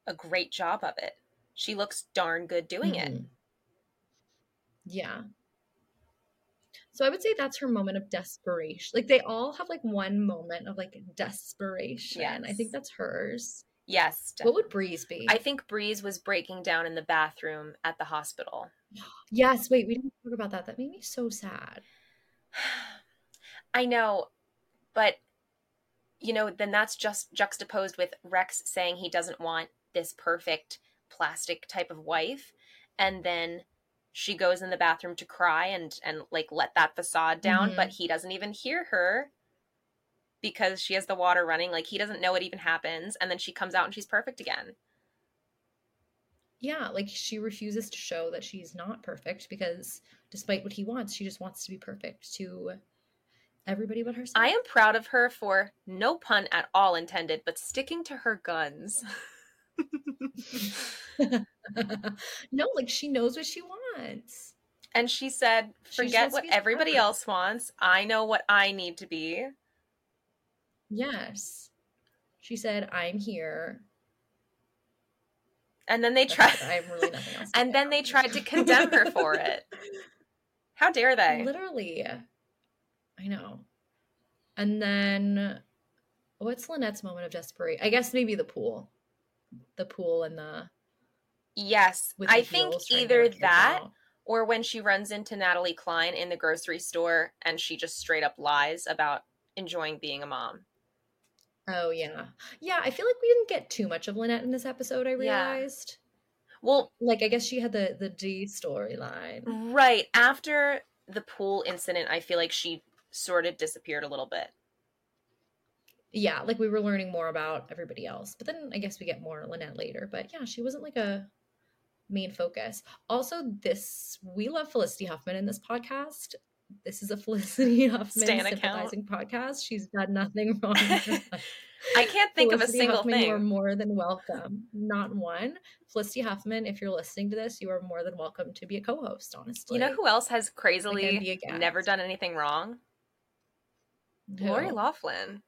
a great job of it she looks darn good doing it Mhm. Yeah. So I would say that's her moment of desperation. Like they all have like one moment of like desperation. I think that's hers. yes What would Bree's be? i think Bree's was breaking down in the bathroom at the hospital yes, wait, we didn't talk about that. That made me so sad. i know but you know then that's just juxtaposed with rex saying he doesn't want this perfect plastic type of wife. And then she goes in the bathroom to cry and and like let that facade down Mhm. but he doesn't even hear her because she has the water running. Like he doesn't know it even happens. And then she comes out and she's perfect again. Yeah, like she refuses to show that she's not perfect because despite what he wants, she just wants to be perfect to everybody but herself. I am proud of her for no pun at all intended, but sticking to her guns. no, like she knows what she wants. And she said, forget to what everybody perfect." else wants. I know what I need to be. Yes. She said, I'm here. And then they tried. I have really nothing else. and then they tried to condemn her for it. How dare they? Literally. I know. And then what's Lynette's moment of desperation? I guess maybe the pool. The pool and the Yes. I think heels trying to either that out. or when she runs into Natalie Klein in the grocery store and she just straight up lies about enjoying being a mom. Oh yeah. Yeah, I feel like we didn't get too much of Lynette in this episode, I Yeah. realized. Well, Like I guess she had the the D storyline. right after the pool incident, I feel like she sort of disappeared a little bit. Yeah, like we were learning more about everybody else. But then I guess we get more Lynette later. But yeah, she wasn't like a main focus. Also, this we love Felicity Huffman in this podcast. This is a Felicity Huffman Stan account. sympathizing podcast. She's done nothing wrong. in her life. I can't think of a single Huffman, You are thing. more than welcome. Not one. Felicity Huffman, if you're listening to this, you are more than welcome to be a co-host. Honestly, You know who else has crazily and be a guest. never done anything wrong? Who? Lori Loughlin.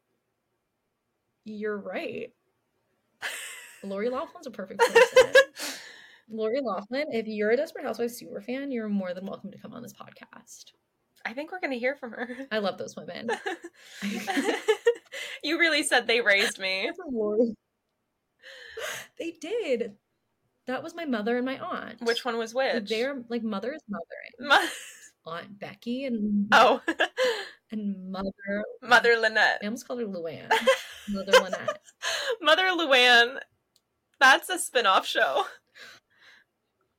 You're right. Lori Loughlin's a perfect person. Lori Loughlin, if you're a Desperate Housewives super fan, you're more than welcome to come on this podcast. I think we're going to hear from her. I love those women. you really said they raised me. They did. That was my mother and my aunt. Which one was which? They're like mother is mother. Mo- Aunt Becky and oh, and mother. Mother Lynette. I almost called her Luann. Mother Lynette. Mother Luann. That's a spin off show.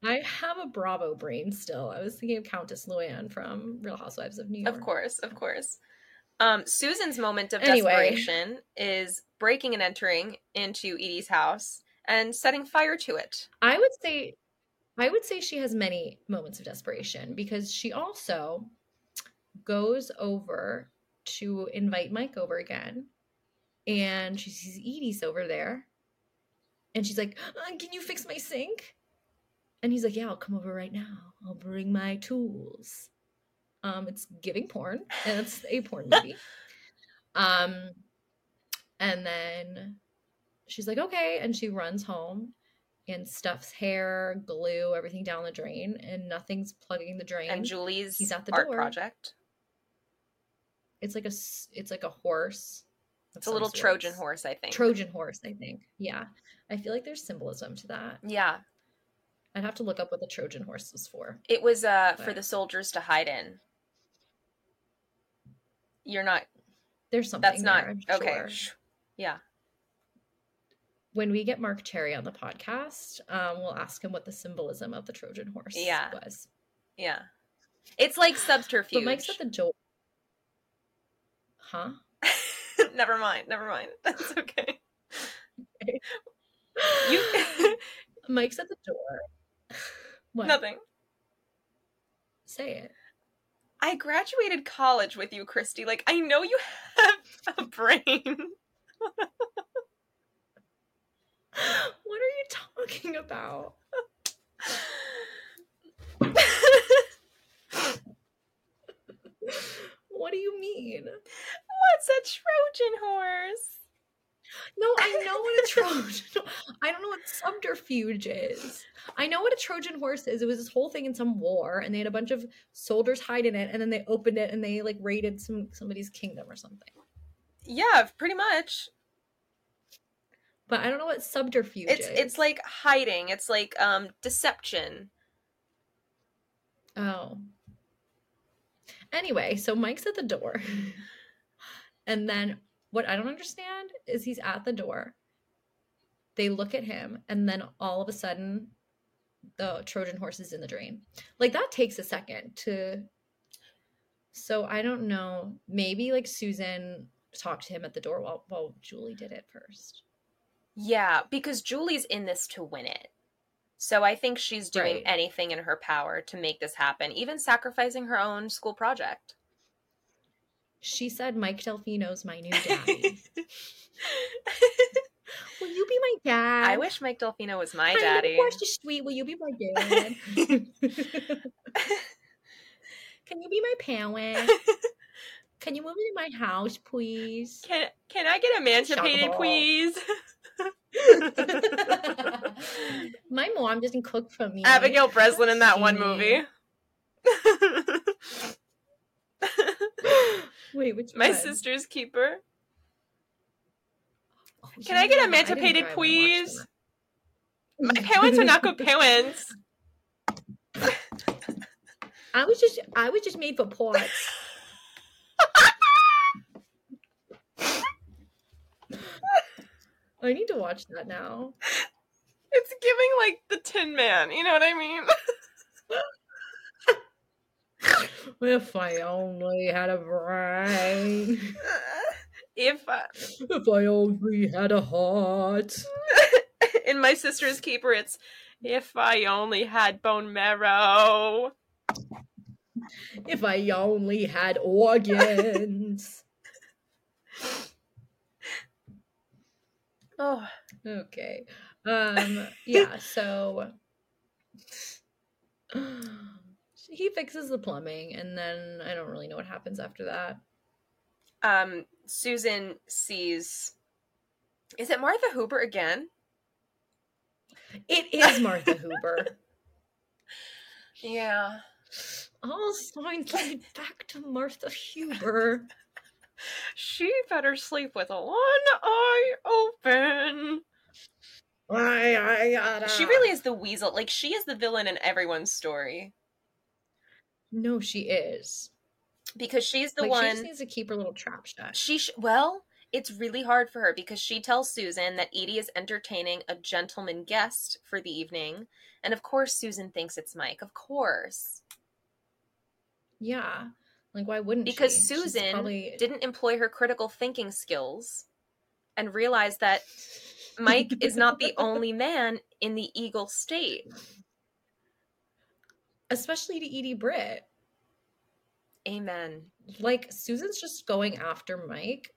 I have a Bravo brain still. I was thinking of Countess Luann from Real Housewives of New York. Of course, of course. Um, Susan's moment of Anyway. desperation is breaking and entering into Edie's house and setting fire to it. I would say I would say she has many moments of desperation because she also goes over to invite Mike over again and she sees Edie's over there and she's like, "Uh, "Can you fix my sink?" And he's like, "Yeah, I'll come over right now. I'll bring my tools." Um it's giving porn and it's a porn movie. um and then she's like, "Okay," and she runs home and stuffs hair, glue, everything down the drain, and nothing's plugging the drain. And Julie's he's at the art door. project. It's like a it's like a horse. It's a little Trojan horse, I think. Trojan horse, I think. Yeah, I feel like there's symbolism to that. yeah. I'd have to look up what the Trojan horse was for. It was uh for the soldiers to hide in. You're not There's something. that's not there, I'm okay. Yeah. When we get Marc Cherry on the podcast, um, we'll ask him what the symbolism of the Trojan horse Yeah. was. Yeah. It's like But subterfuge. Mike's at the door. Huh? never mind. Never mind. That's okay. Okay. You Mike's at the door. What? nothing. Say it. I graduated college with you, Christy. Like I know you have a brain. What are you talking about? What do you mean? What's a Trojan horse? No, I know what a Trojan. I don't know what subterfuge is. I know what a Trojan horse is. It was this whole thing in some war, and they had a bunch of soldiers hide in it, and then they opened it and they like raided some somebody's kingdom or something. Yeah, pretty much. But I don't know what subterfuge It's is. it's like hiding. It's like um deception. Oh. Anyway, so Mike's at the door. and then what I don't understand is he's at the door. They look at him, and then all of a sudden, the Trojan horse is in the drain. Like that takes a second to. So I don't know. Maybe like Susan talked to him at the door while while Julie did it first. Yeah, because Julie's in this to win it. So I think she's doing Right. anything in her power to make this happen, even sacrificing her own school project. She said Mike Delfino's my new daddy. Will you be my dad? I wish Mike Delfino was my Hi, let me daddy. Watch the street. Will you be my dad? Can you be my parent? Can you move into my house, please? Can can I get emancipated, please? my mom doesn't cook for me. Abigail Breslin in that one movie. Wait, which My one? sister's keeper. Oh, Can I get emancipated, watch please? My parents are not good parents. I was just I was just made for ports. I need to watch that now. It's giving like the Tin Man. You know what I mean? If I only had a brain. if uh, If I only had a heart. in my sister's keeper, it's if I only had bone marrow. If I only had organs. Oh, okay. Um yeah, so he fixes the plumbing and then I don't really know what happens after that. um, Susan sees. Is it Martha Huber again? It is Martha Huber. Yeah. All signs lead back to Martha Huber. She better sleep with one eye open. I, I gotta... She really is the weasel. Like she is the villain in everyone's story No, she is. because she's the like, one. She just needs to keep her little trap shut. She sh- well, it's really hard for her because she tells Susan that Edie is entertaining a gentleman guest for the evening, and of course Susan thinks it's Mike. Of course, Yeah. Like, why wouldn't because she? Susan probably... didn't employ her critical thinking skills and realized that Mike is not the only man in the Eagle State. Especially to Edie Britt. Amen. Like, Susan's just going after Mike.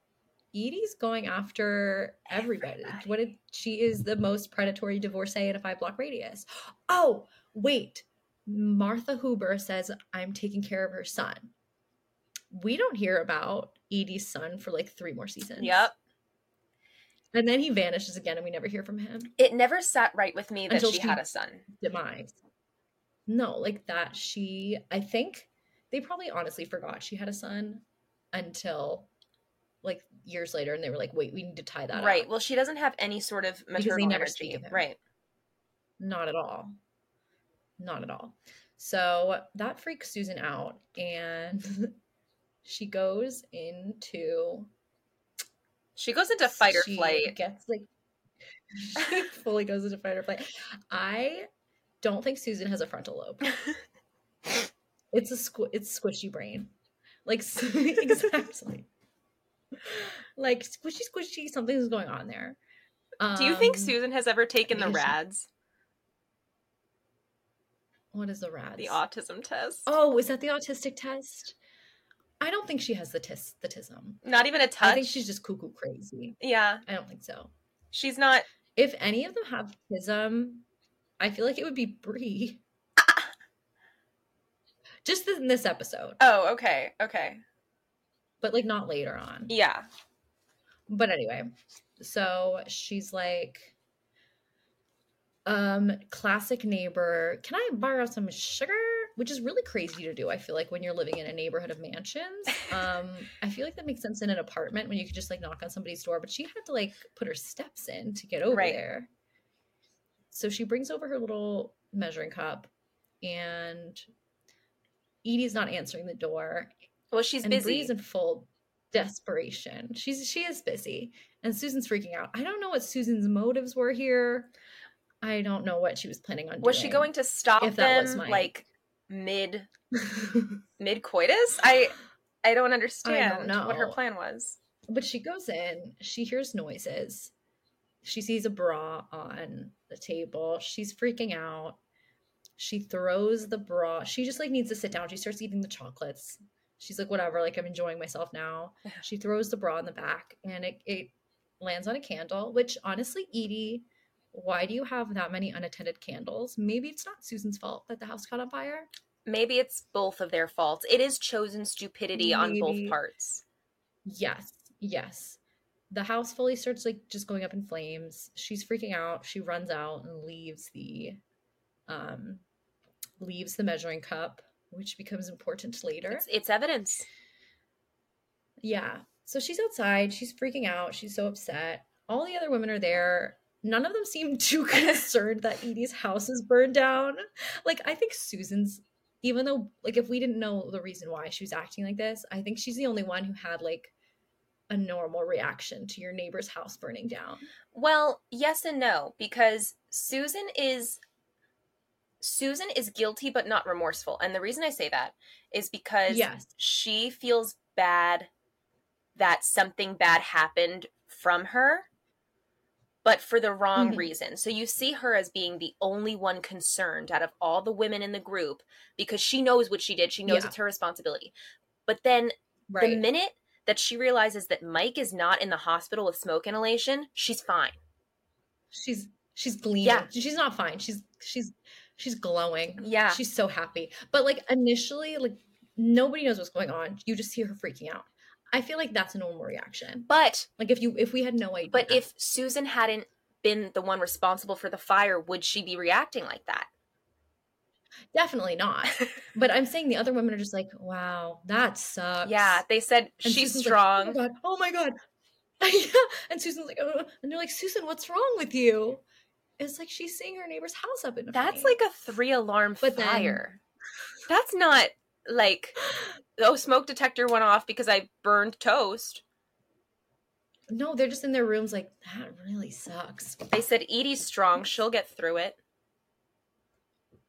Edie's going after everybody. Everybody. What did she is the most predatory divorcee in a five block radius. Oh, wait. Martha Huber says, I'm taking care of her son. We don't hear about Edie's son for like three more seasons. Yep. And then he vanishes again and we never hear from him. It never sat right with me that Until she she- had a son. Demise. No, like that she I think they probably honestly forgot she had a son until like years later and they were like, wait, we need to tie that Right. up. Well, she doesn't have any sort of they maternal never speak energy. of him. Right. Not at all. Not at all. So that freaks Susan out and she goes into She goes into fight or she flight. Gets like she fully goes into fight or flight. I don't think Susan has a frontal lobe. It's a squ- it's squishy brain. Like exactly. Like squishy squishy something's going on there. Do you think Um, Susan has ever taken the RAADS, What is the RAADS? the autism test? Oh, is that the autistic test? I don't think she has the tis the tism. Not even a touch. I think she's just cuckoo crazy. yeah, I don't think so. she's not. If any of them have tism, I feel like it would be Bree. Just in this episode, Oh, okay, okay. but like not later on. Yeah, But anyway, so she's like, um, classic neighbor, can I borrow some sugar? Which is really crazy to do, I feel like, when you're living in a neighborhood of mansions. Um, I feel like that makes sense in an apartment when you could just like knock on somebody's door, but she had to like put her steps in to get over Right. there. So she brings over her little measuring cup and Edie's not answering the door well, she's and busy. Bree's in full desperation. She's she is busy, and Susan's freaking out. I don't know what Susan's motives were here. I don't know what she was planning on doing. Was she going to stop if that was them Mike. like mid mid coitus? I I don't understand what her plan was. but she goes in. She hears noises, she sees a bra on the table. She's freaking out. She throws the bra. She just like needs to sit down. She starts eating the chocolates. She's like, whatever, like I'm enjoying myself now. She throws the bra in the back and it, it lands on a candle, which honestly, Edie, why do you have that many unattended candles? Maybe it's not Susan's fault that the house caught on fire. Maybe it's both of their faults. It is chosen stupidity on both parts. Yes, yes. The house fully starts like just going up in flames. She's freaking out. She runs out and leaves the um leaves the measuring cup, which becomes important later. It's, it's evidence. Yeah. So she's outside. She's freaking out. She's so upset. All the other women are there. None of them seem too concerned that Edie's house is burned down. Like, I think Susan's, even though, like, if we didn't know the reason why she was acting like this, I think she's the only one who had, like, a normal reaction to your neighbor's house burning down. Well, yes and no, because Susan is Susan is guilty but not remorseful. And the reason I say that is because Yes. she feels bad that something bad happened from her, but for the wrong Mhm. reason. So you see her as being the only one concerned out of all the women in the group because she knows what she did. She knows Yeah. it's her responsibility. But then the minute that she realizes that Mike is not in the hospital with smoke inhalation, she's fine. she's she's gleaming. Yeah. She's not fine. She's she's she's glowing. Yeah. She's so happy. But like initially, like nobody knows what's going on. You just see her freaking out. I feel like that's a normal reaction. But Like if you if we had no idea. but if Susan hadn't been the one responsible for the fire, would she be reacting like that? definitely not. But I'm saying the other women are just like, wow, that sucks. yeah, they said And she's Susan's strong. Like, oh my god, oh my god. yeah. And Susan's like, oh. and they're like, Susan, what's wrong with you? It's like she's seeing her neighbor's house up in a That's flame. like a three alarm But then- fire. That's not like oh smoke detector went off because I burned toast. no, they're just in their rooms like that really sucks. They said Edie's strong, she'll get through it.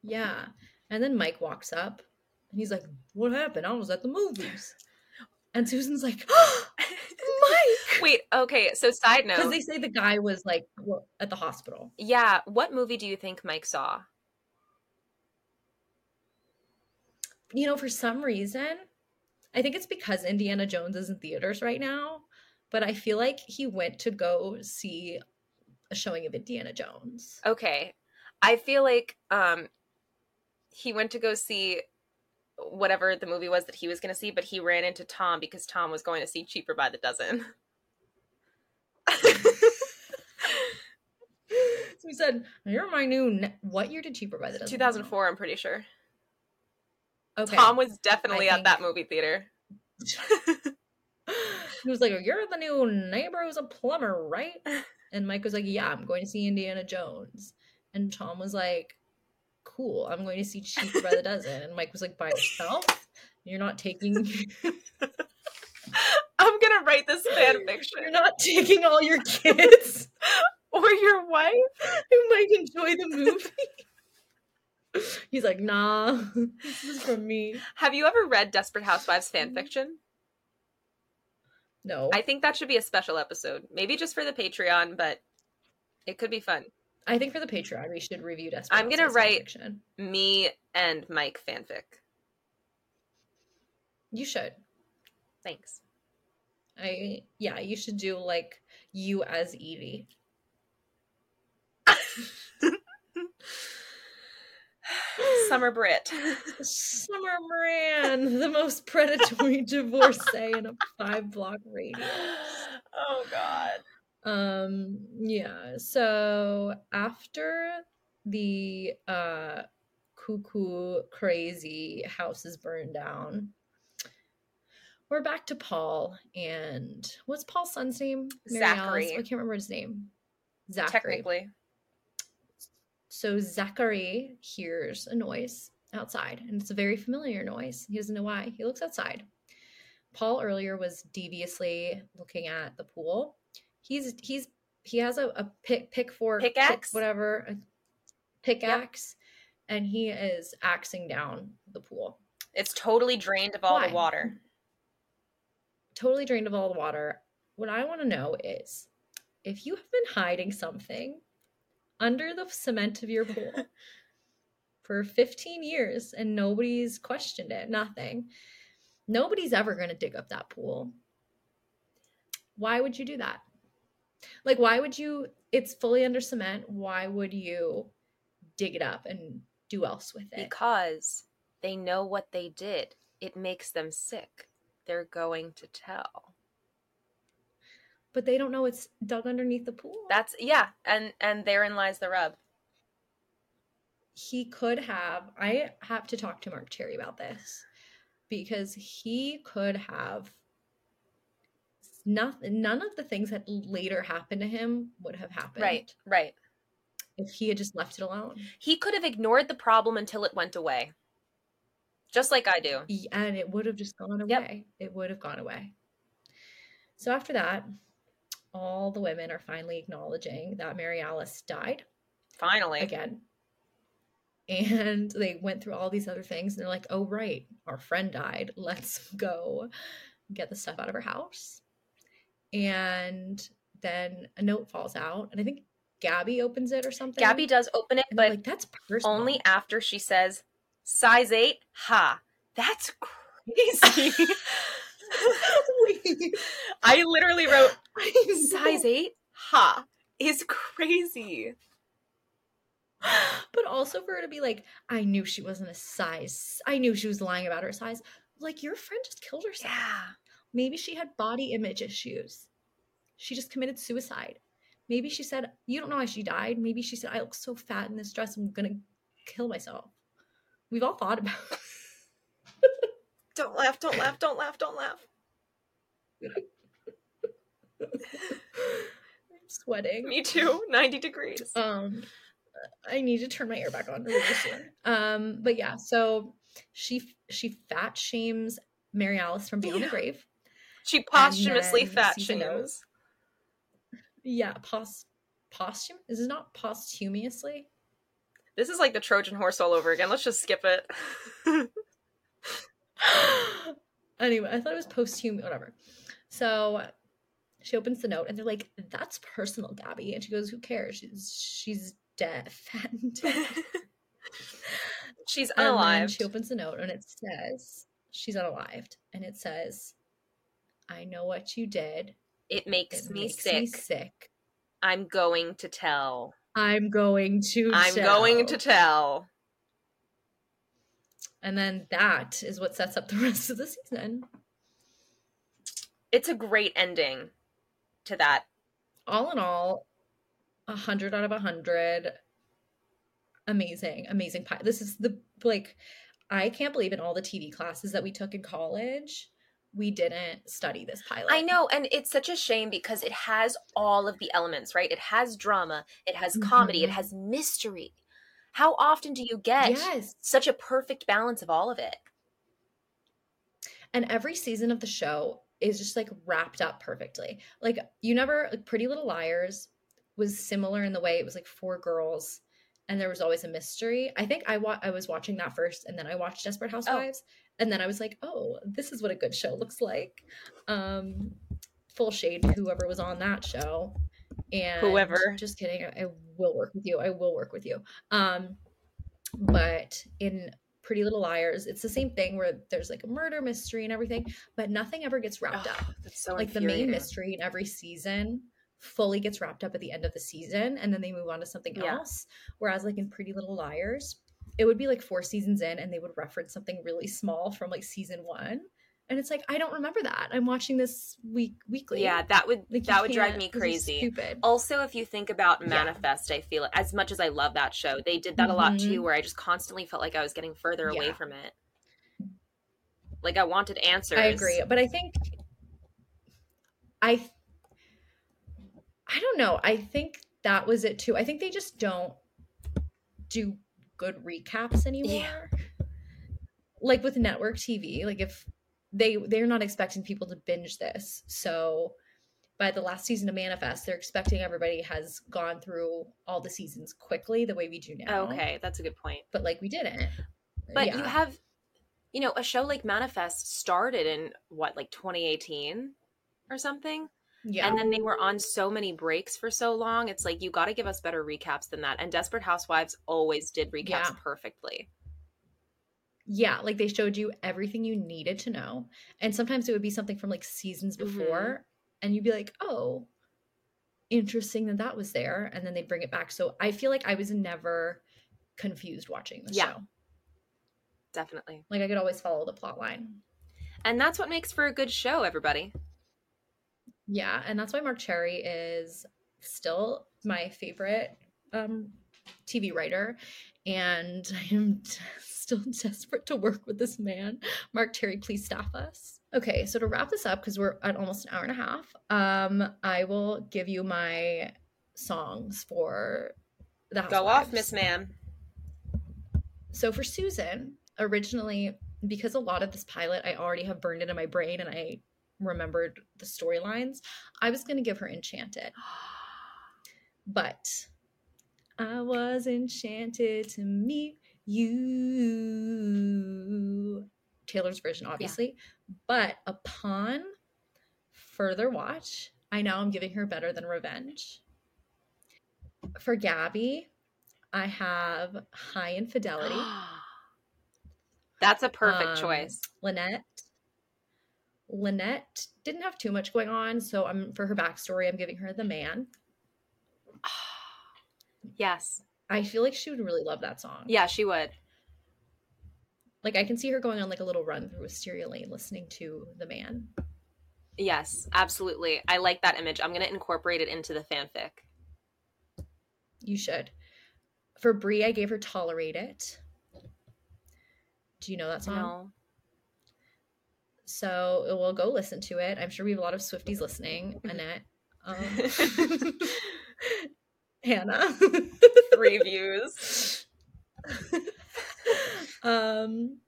Yeah. And then Mike walks up and he's like, What happened? I was at the movies. And Susan's like, oh, Mike! Wait, okay, so side note. Because they say the guy was like at the hospital. yeah, what movie do you think Mike saw? You know, for some reason, I think it's because Indiana Jones is in theaters right now, but I feel like he went to go see a showing of Indiana Jones. Okay. I feel like um he went to go see whatever the movie was that he was going to see, but he ran into Tom because Tom was going to see Cheaper by the Dozen. So he said, You're my new. Ne- what year did Cheaper by the Dozen? 2004, I'm pretty sure. Okay. Tom was definitely at that movie theater. he was like, You're the new neighbor who's a plumber, right? And Mike was like, Yeah, I'm going to see Indiana Jones. And Tom was like, Cool, I'm going to see Cheaper by the Dozen. And Mike was like, By yourself? You're not taking I'm going to write this fan fiction. you're not taking all your kids Or your wife? who might enjoy the movie. He's like, nah, this is from me. Have you ever read Desperate Housewives fan Mhm. fiction? No. I think that should be a special episode. Maybe just for the Patreon, but it could be fun. I think for the Patreon we should review Desperate I'm gonna write- fanfiction. Me and Mike fanfic. You should. Thanks. I yeah, you should do like you as Edie. Summer Brit. Summer Moran, the most predatory divorcee in a five block radius. oh god. Um yeah, so after the uh cuckoo crazy house is burned down, we're back to Paul and what's Paul's son's name? Mary Alice? Zachary. I can't remember his name. Zachary. Technically. So Zachary hears a noise outside, and it's a very familiar noise. He doesn't know why. He looks outside. Paul earlier was deviously looking at the pool. He's he's he has a, a pick pick for Pickaxe? whatever a pickaxe, and he is axing down the pool. It's totally drained of all Why? the water. Totally drained of all the water. What I want to know is if you have been hiding something under the cement of your pool for 15 years and nobody's questioned it, nothing, nobody's ever going to dig up that pool. Why would you do that? Like, why would you? It's fully under cement. Why would you dig it up and do else with it? Because they know what they did. It makes them sick. They're going to tell. But they don't know it's dug underneath the pool. That's yeah, and and therein lies the rub. he could have. I have to talk to Marc Cherry about this because he could have. Nothing, none of the things that later happened to him would have happened Right, right. if he had just left it alone. He could have ignored the problem until it went away. Just like I do. And it would have just gone away. Yep. It would have gone away. So after that, all the women are finally acknowledging that Mary Alice died Finally. again. And they went through all these other things and they're like, oh, right, our friend died. Let's go get the stuff out of her house. And then a note falls out. And I think Gabby opens it or something. Gabby does open it, but like, that's personal. only after she says size 8. Ha. That's crazy. I literally wrote size 8. Ha. Is crazy. but also for her to be like, I knew she wasn't a size. I knew she was lying about her size. Like, your friend just killed herself. Yeah. Maybe she had body image issues. She just committed suicide. Maybe she said, You don't know why she died. Maybe she said, I look so fat in this dress, I'm gonna kill myself. We've all thought about Don't laugh, don't laugh, don't laugh, don't laugh. I'm sweating. Me too. 90 degrees. Um I need to turn my air back on really soon. Um, but yeah, so she she fat shames Mary Alice from beyond Yeah. the grave. She posthumously fat shames. Yeah, pos posthum is it not posthumously? This is like the Trojan horse all over again. Let's just skip it. anyway, I thought it was posthumous, whatever. So she opens the note and they're like, "That's personal, Gabby," and she goes, "Who cares? She's she's dead, fat and dead." She's And she opens the note and it says, "She's unalived," and it says, "I know what you did. It makes, It me, makes sick. me sick. I'm going to tell. I'm going to. I'm going to tell." And then that is what sets up the rest of the season. It's a great ending to that. all in all, a hundred out of a hundred. Amazing, amazing pie. This is the like, I can't believe in all the TV classes that we took in college, we didn't study this pilot. I know, and it's such a shame because it has all of the elements, right? It has drama, it has comedy, it Mhm. has mystery. How often do you get Yes, such a perfect balance of all of it? and every season of the show is just like wrapped up perfectly. Like you never like Pretty Little Liars was similar in the way it was like four girls and there was always a mystery. I think I wa- I was watching that first and then I watched Desperate Housewives and then I was like, "Oh, this is what a good show looks like." Um full shade whoever was on that show. And Whoever. just kidding. I, I will work with you. I will work with you. Um but in Pretty Little Liars, it's the same thing where there's like a murder mystery and everything, but nothing ever gets wrapped up that's so like the main mystery in every season fully gets wrapped up at the end of the season and then they move on to something Yeah. else whereas like in pretty little liars it would be like four seasons in and they would reference something really small from like season one and it's like i don't remember that i'm watching this week weekly Yeah, that would Like, that would drive me crazy. stupid Also, if you think about Yeah. Manifest, I feel as much as I love that show, they did that a lot too, Mhm. where I just constantly felt like I was getting further away from it. Like I wanted answers. i agree but i think i i don't know i think that was it too i think they just don't do good recaps anymore like with network tv like if they they're not expecting people to binge this so by the last season of manifest they're expecting everybody has gone through all the seasons quickly the way we do now Okay, that's a good point. but like we didn't But Yeah. you have, you know, a show like Manifest started in what, like 2018 or something? Yeah. And then they were on so many breaks for so long. It's like you got to give us better recaps than that. And Desperate Housewives always did recaps Yeah. perfectly. Yeah, like they showed you everything you needed to know. And sometimes it would be something from like seasons Mhm. before and you'd be like, "Oh, interesting that that was there." And then they bring it back. So I feel like I was never confused watching the Yeah. show. Definitely. Like I could always follow the plot line. And that's what makes for a good show, everybody. Yeah, and that's why Marc Cherry is still my favorite um, TV writer, and I am t- still desperate to work with this man. Marc Cherry, please staff us. Okay, so to wrap this up, because we're at almost an hour and a half, um, I will give you my songs for the Go off, Miss Ma'am. So for Susan, originally, because a lot of this pilot I already have burned into my brain and I remembered the storylines, I was going to give her Enchanted. But I was enchanted to meet you. Taylor's version, obviously. But upon further watch, I know I'm giving her better than revenge. For Gabby, I have High Infidelity. That's a perfect Um, choice. Lynette. Lynette didn't have too much going on, so I'm for her backstory, I'm giving her the man. yes. I feel like she would really love that song. Yeah, she would. Like I can see her going on like a little run through a Wisteria Lane listening to the man. Yes, absolutely. I like that image. I'm going to incorporate it into the fanfic. You should. For Bree, I gave her Tolerate It. Do you know that song? No. So we'll go listen to it. I'm sure we have a lot of Swifties listening. Annette. Um, Hannah. Three views. um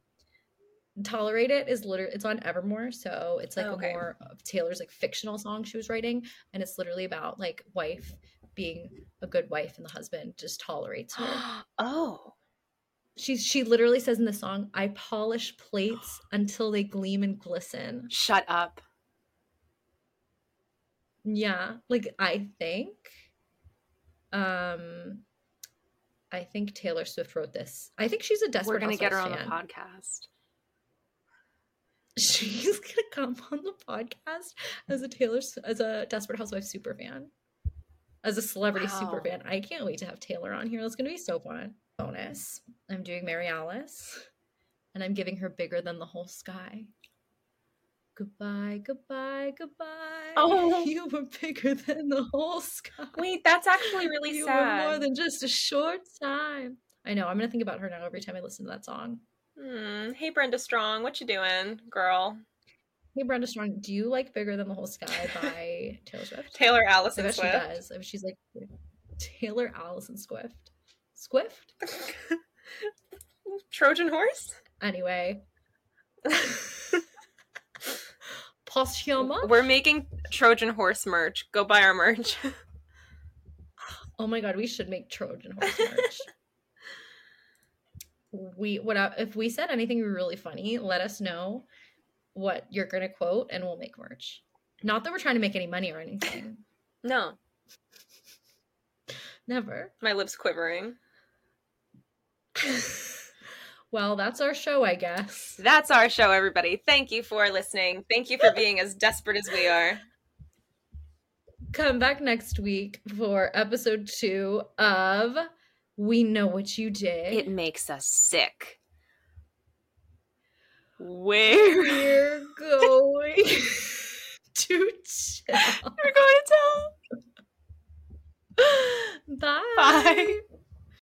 tolerate it is literally it's on evermore so it's like Okay. a more of taylor's like fictional song she was writing and it's literally about like wife being a good wife and the husband just tolerates her oh. she she literally says in the song i polish plates until they gleam and glisten Shut up. yeah like i think um i think taylor swift wrote this i think she's a desperate We're going to get her on the podcast. she's gonna come on the podcast as a Taylor as a Desperate Housewives super fan, as a celebrity super fan. I can't wait to have Taylor on here. That's gonna be so fun. Bonus. I'm doing Mary Alice, and I'm giving her bigger than the whole sky. Goodbye, goodbye, goodbye. Oh. you were bigger than the whole sky. Wait, that's actually really you sad. were more than just a short time. I know. I'm gonna think about her now every time I listen to that song. Hmm. Hey, Brenda Strong, what you doing, girl? Hey, Brenda Strong, do you like "Bigger Than the Whole Sky" by Taylor Swift? Taylor I Allison bet she does. I bet she's like Taylor Allison Swift. Swift? Trojan horse? Anyway, posthuma. We're making Trojan horse merch. Go buy our merch. Oh my god, we should make Trojan horse merch. we what if we said anything really funny? Let us know what you're gonna quote, and we'll make merch. Not that we're trying to make any money or anything. no, Never. my lips quivering. Well, that's our show, I guess. That's our show, everybody. Thank you for listening. Thank you for being as desperate as we are. Come back next week for episode two of We Know What You Did. It makes us sick. Where We're going to chill. we're going to tell. Bye. Bye.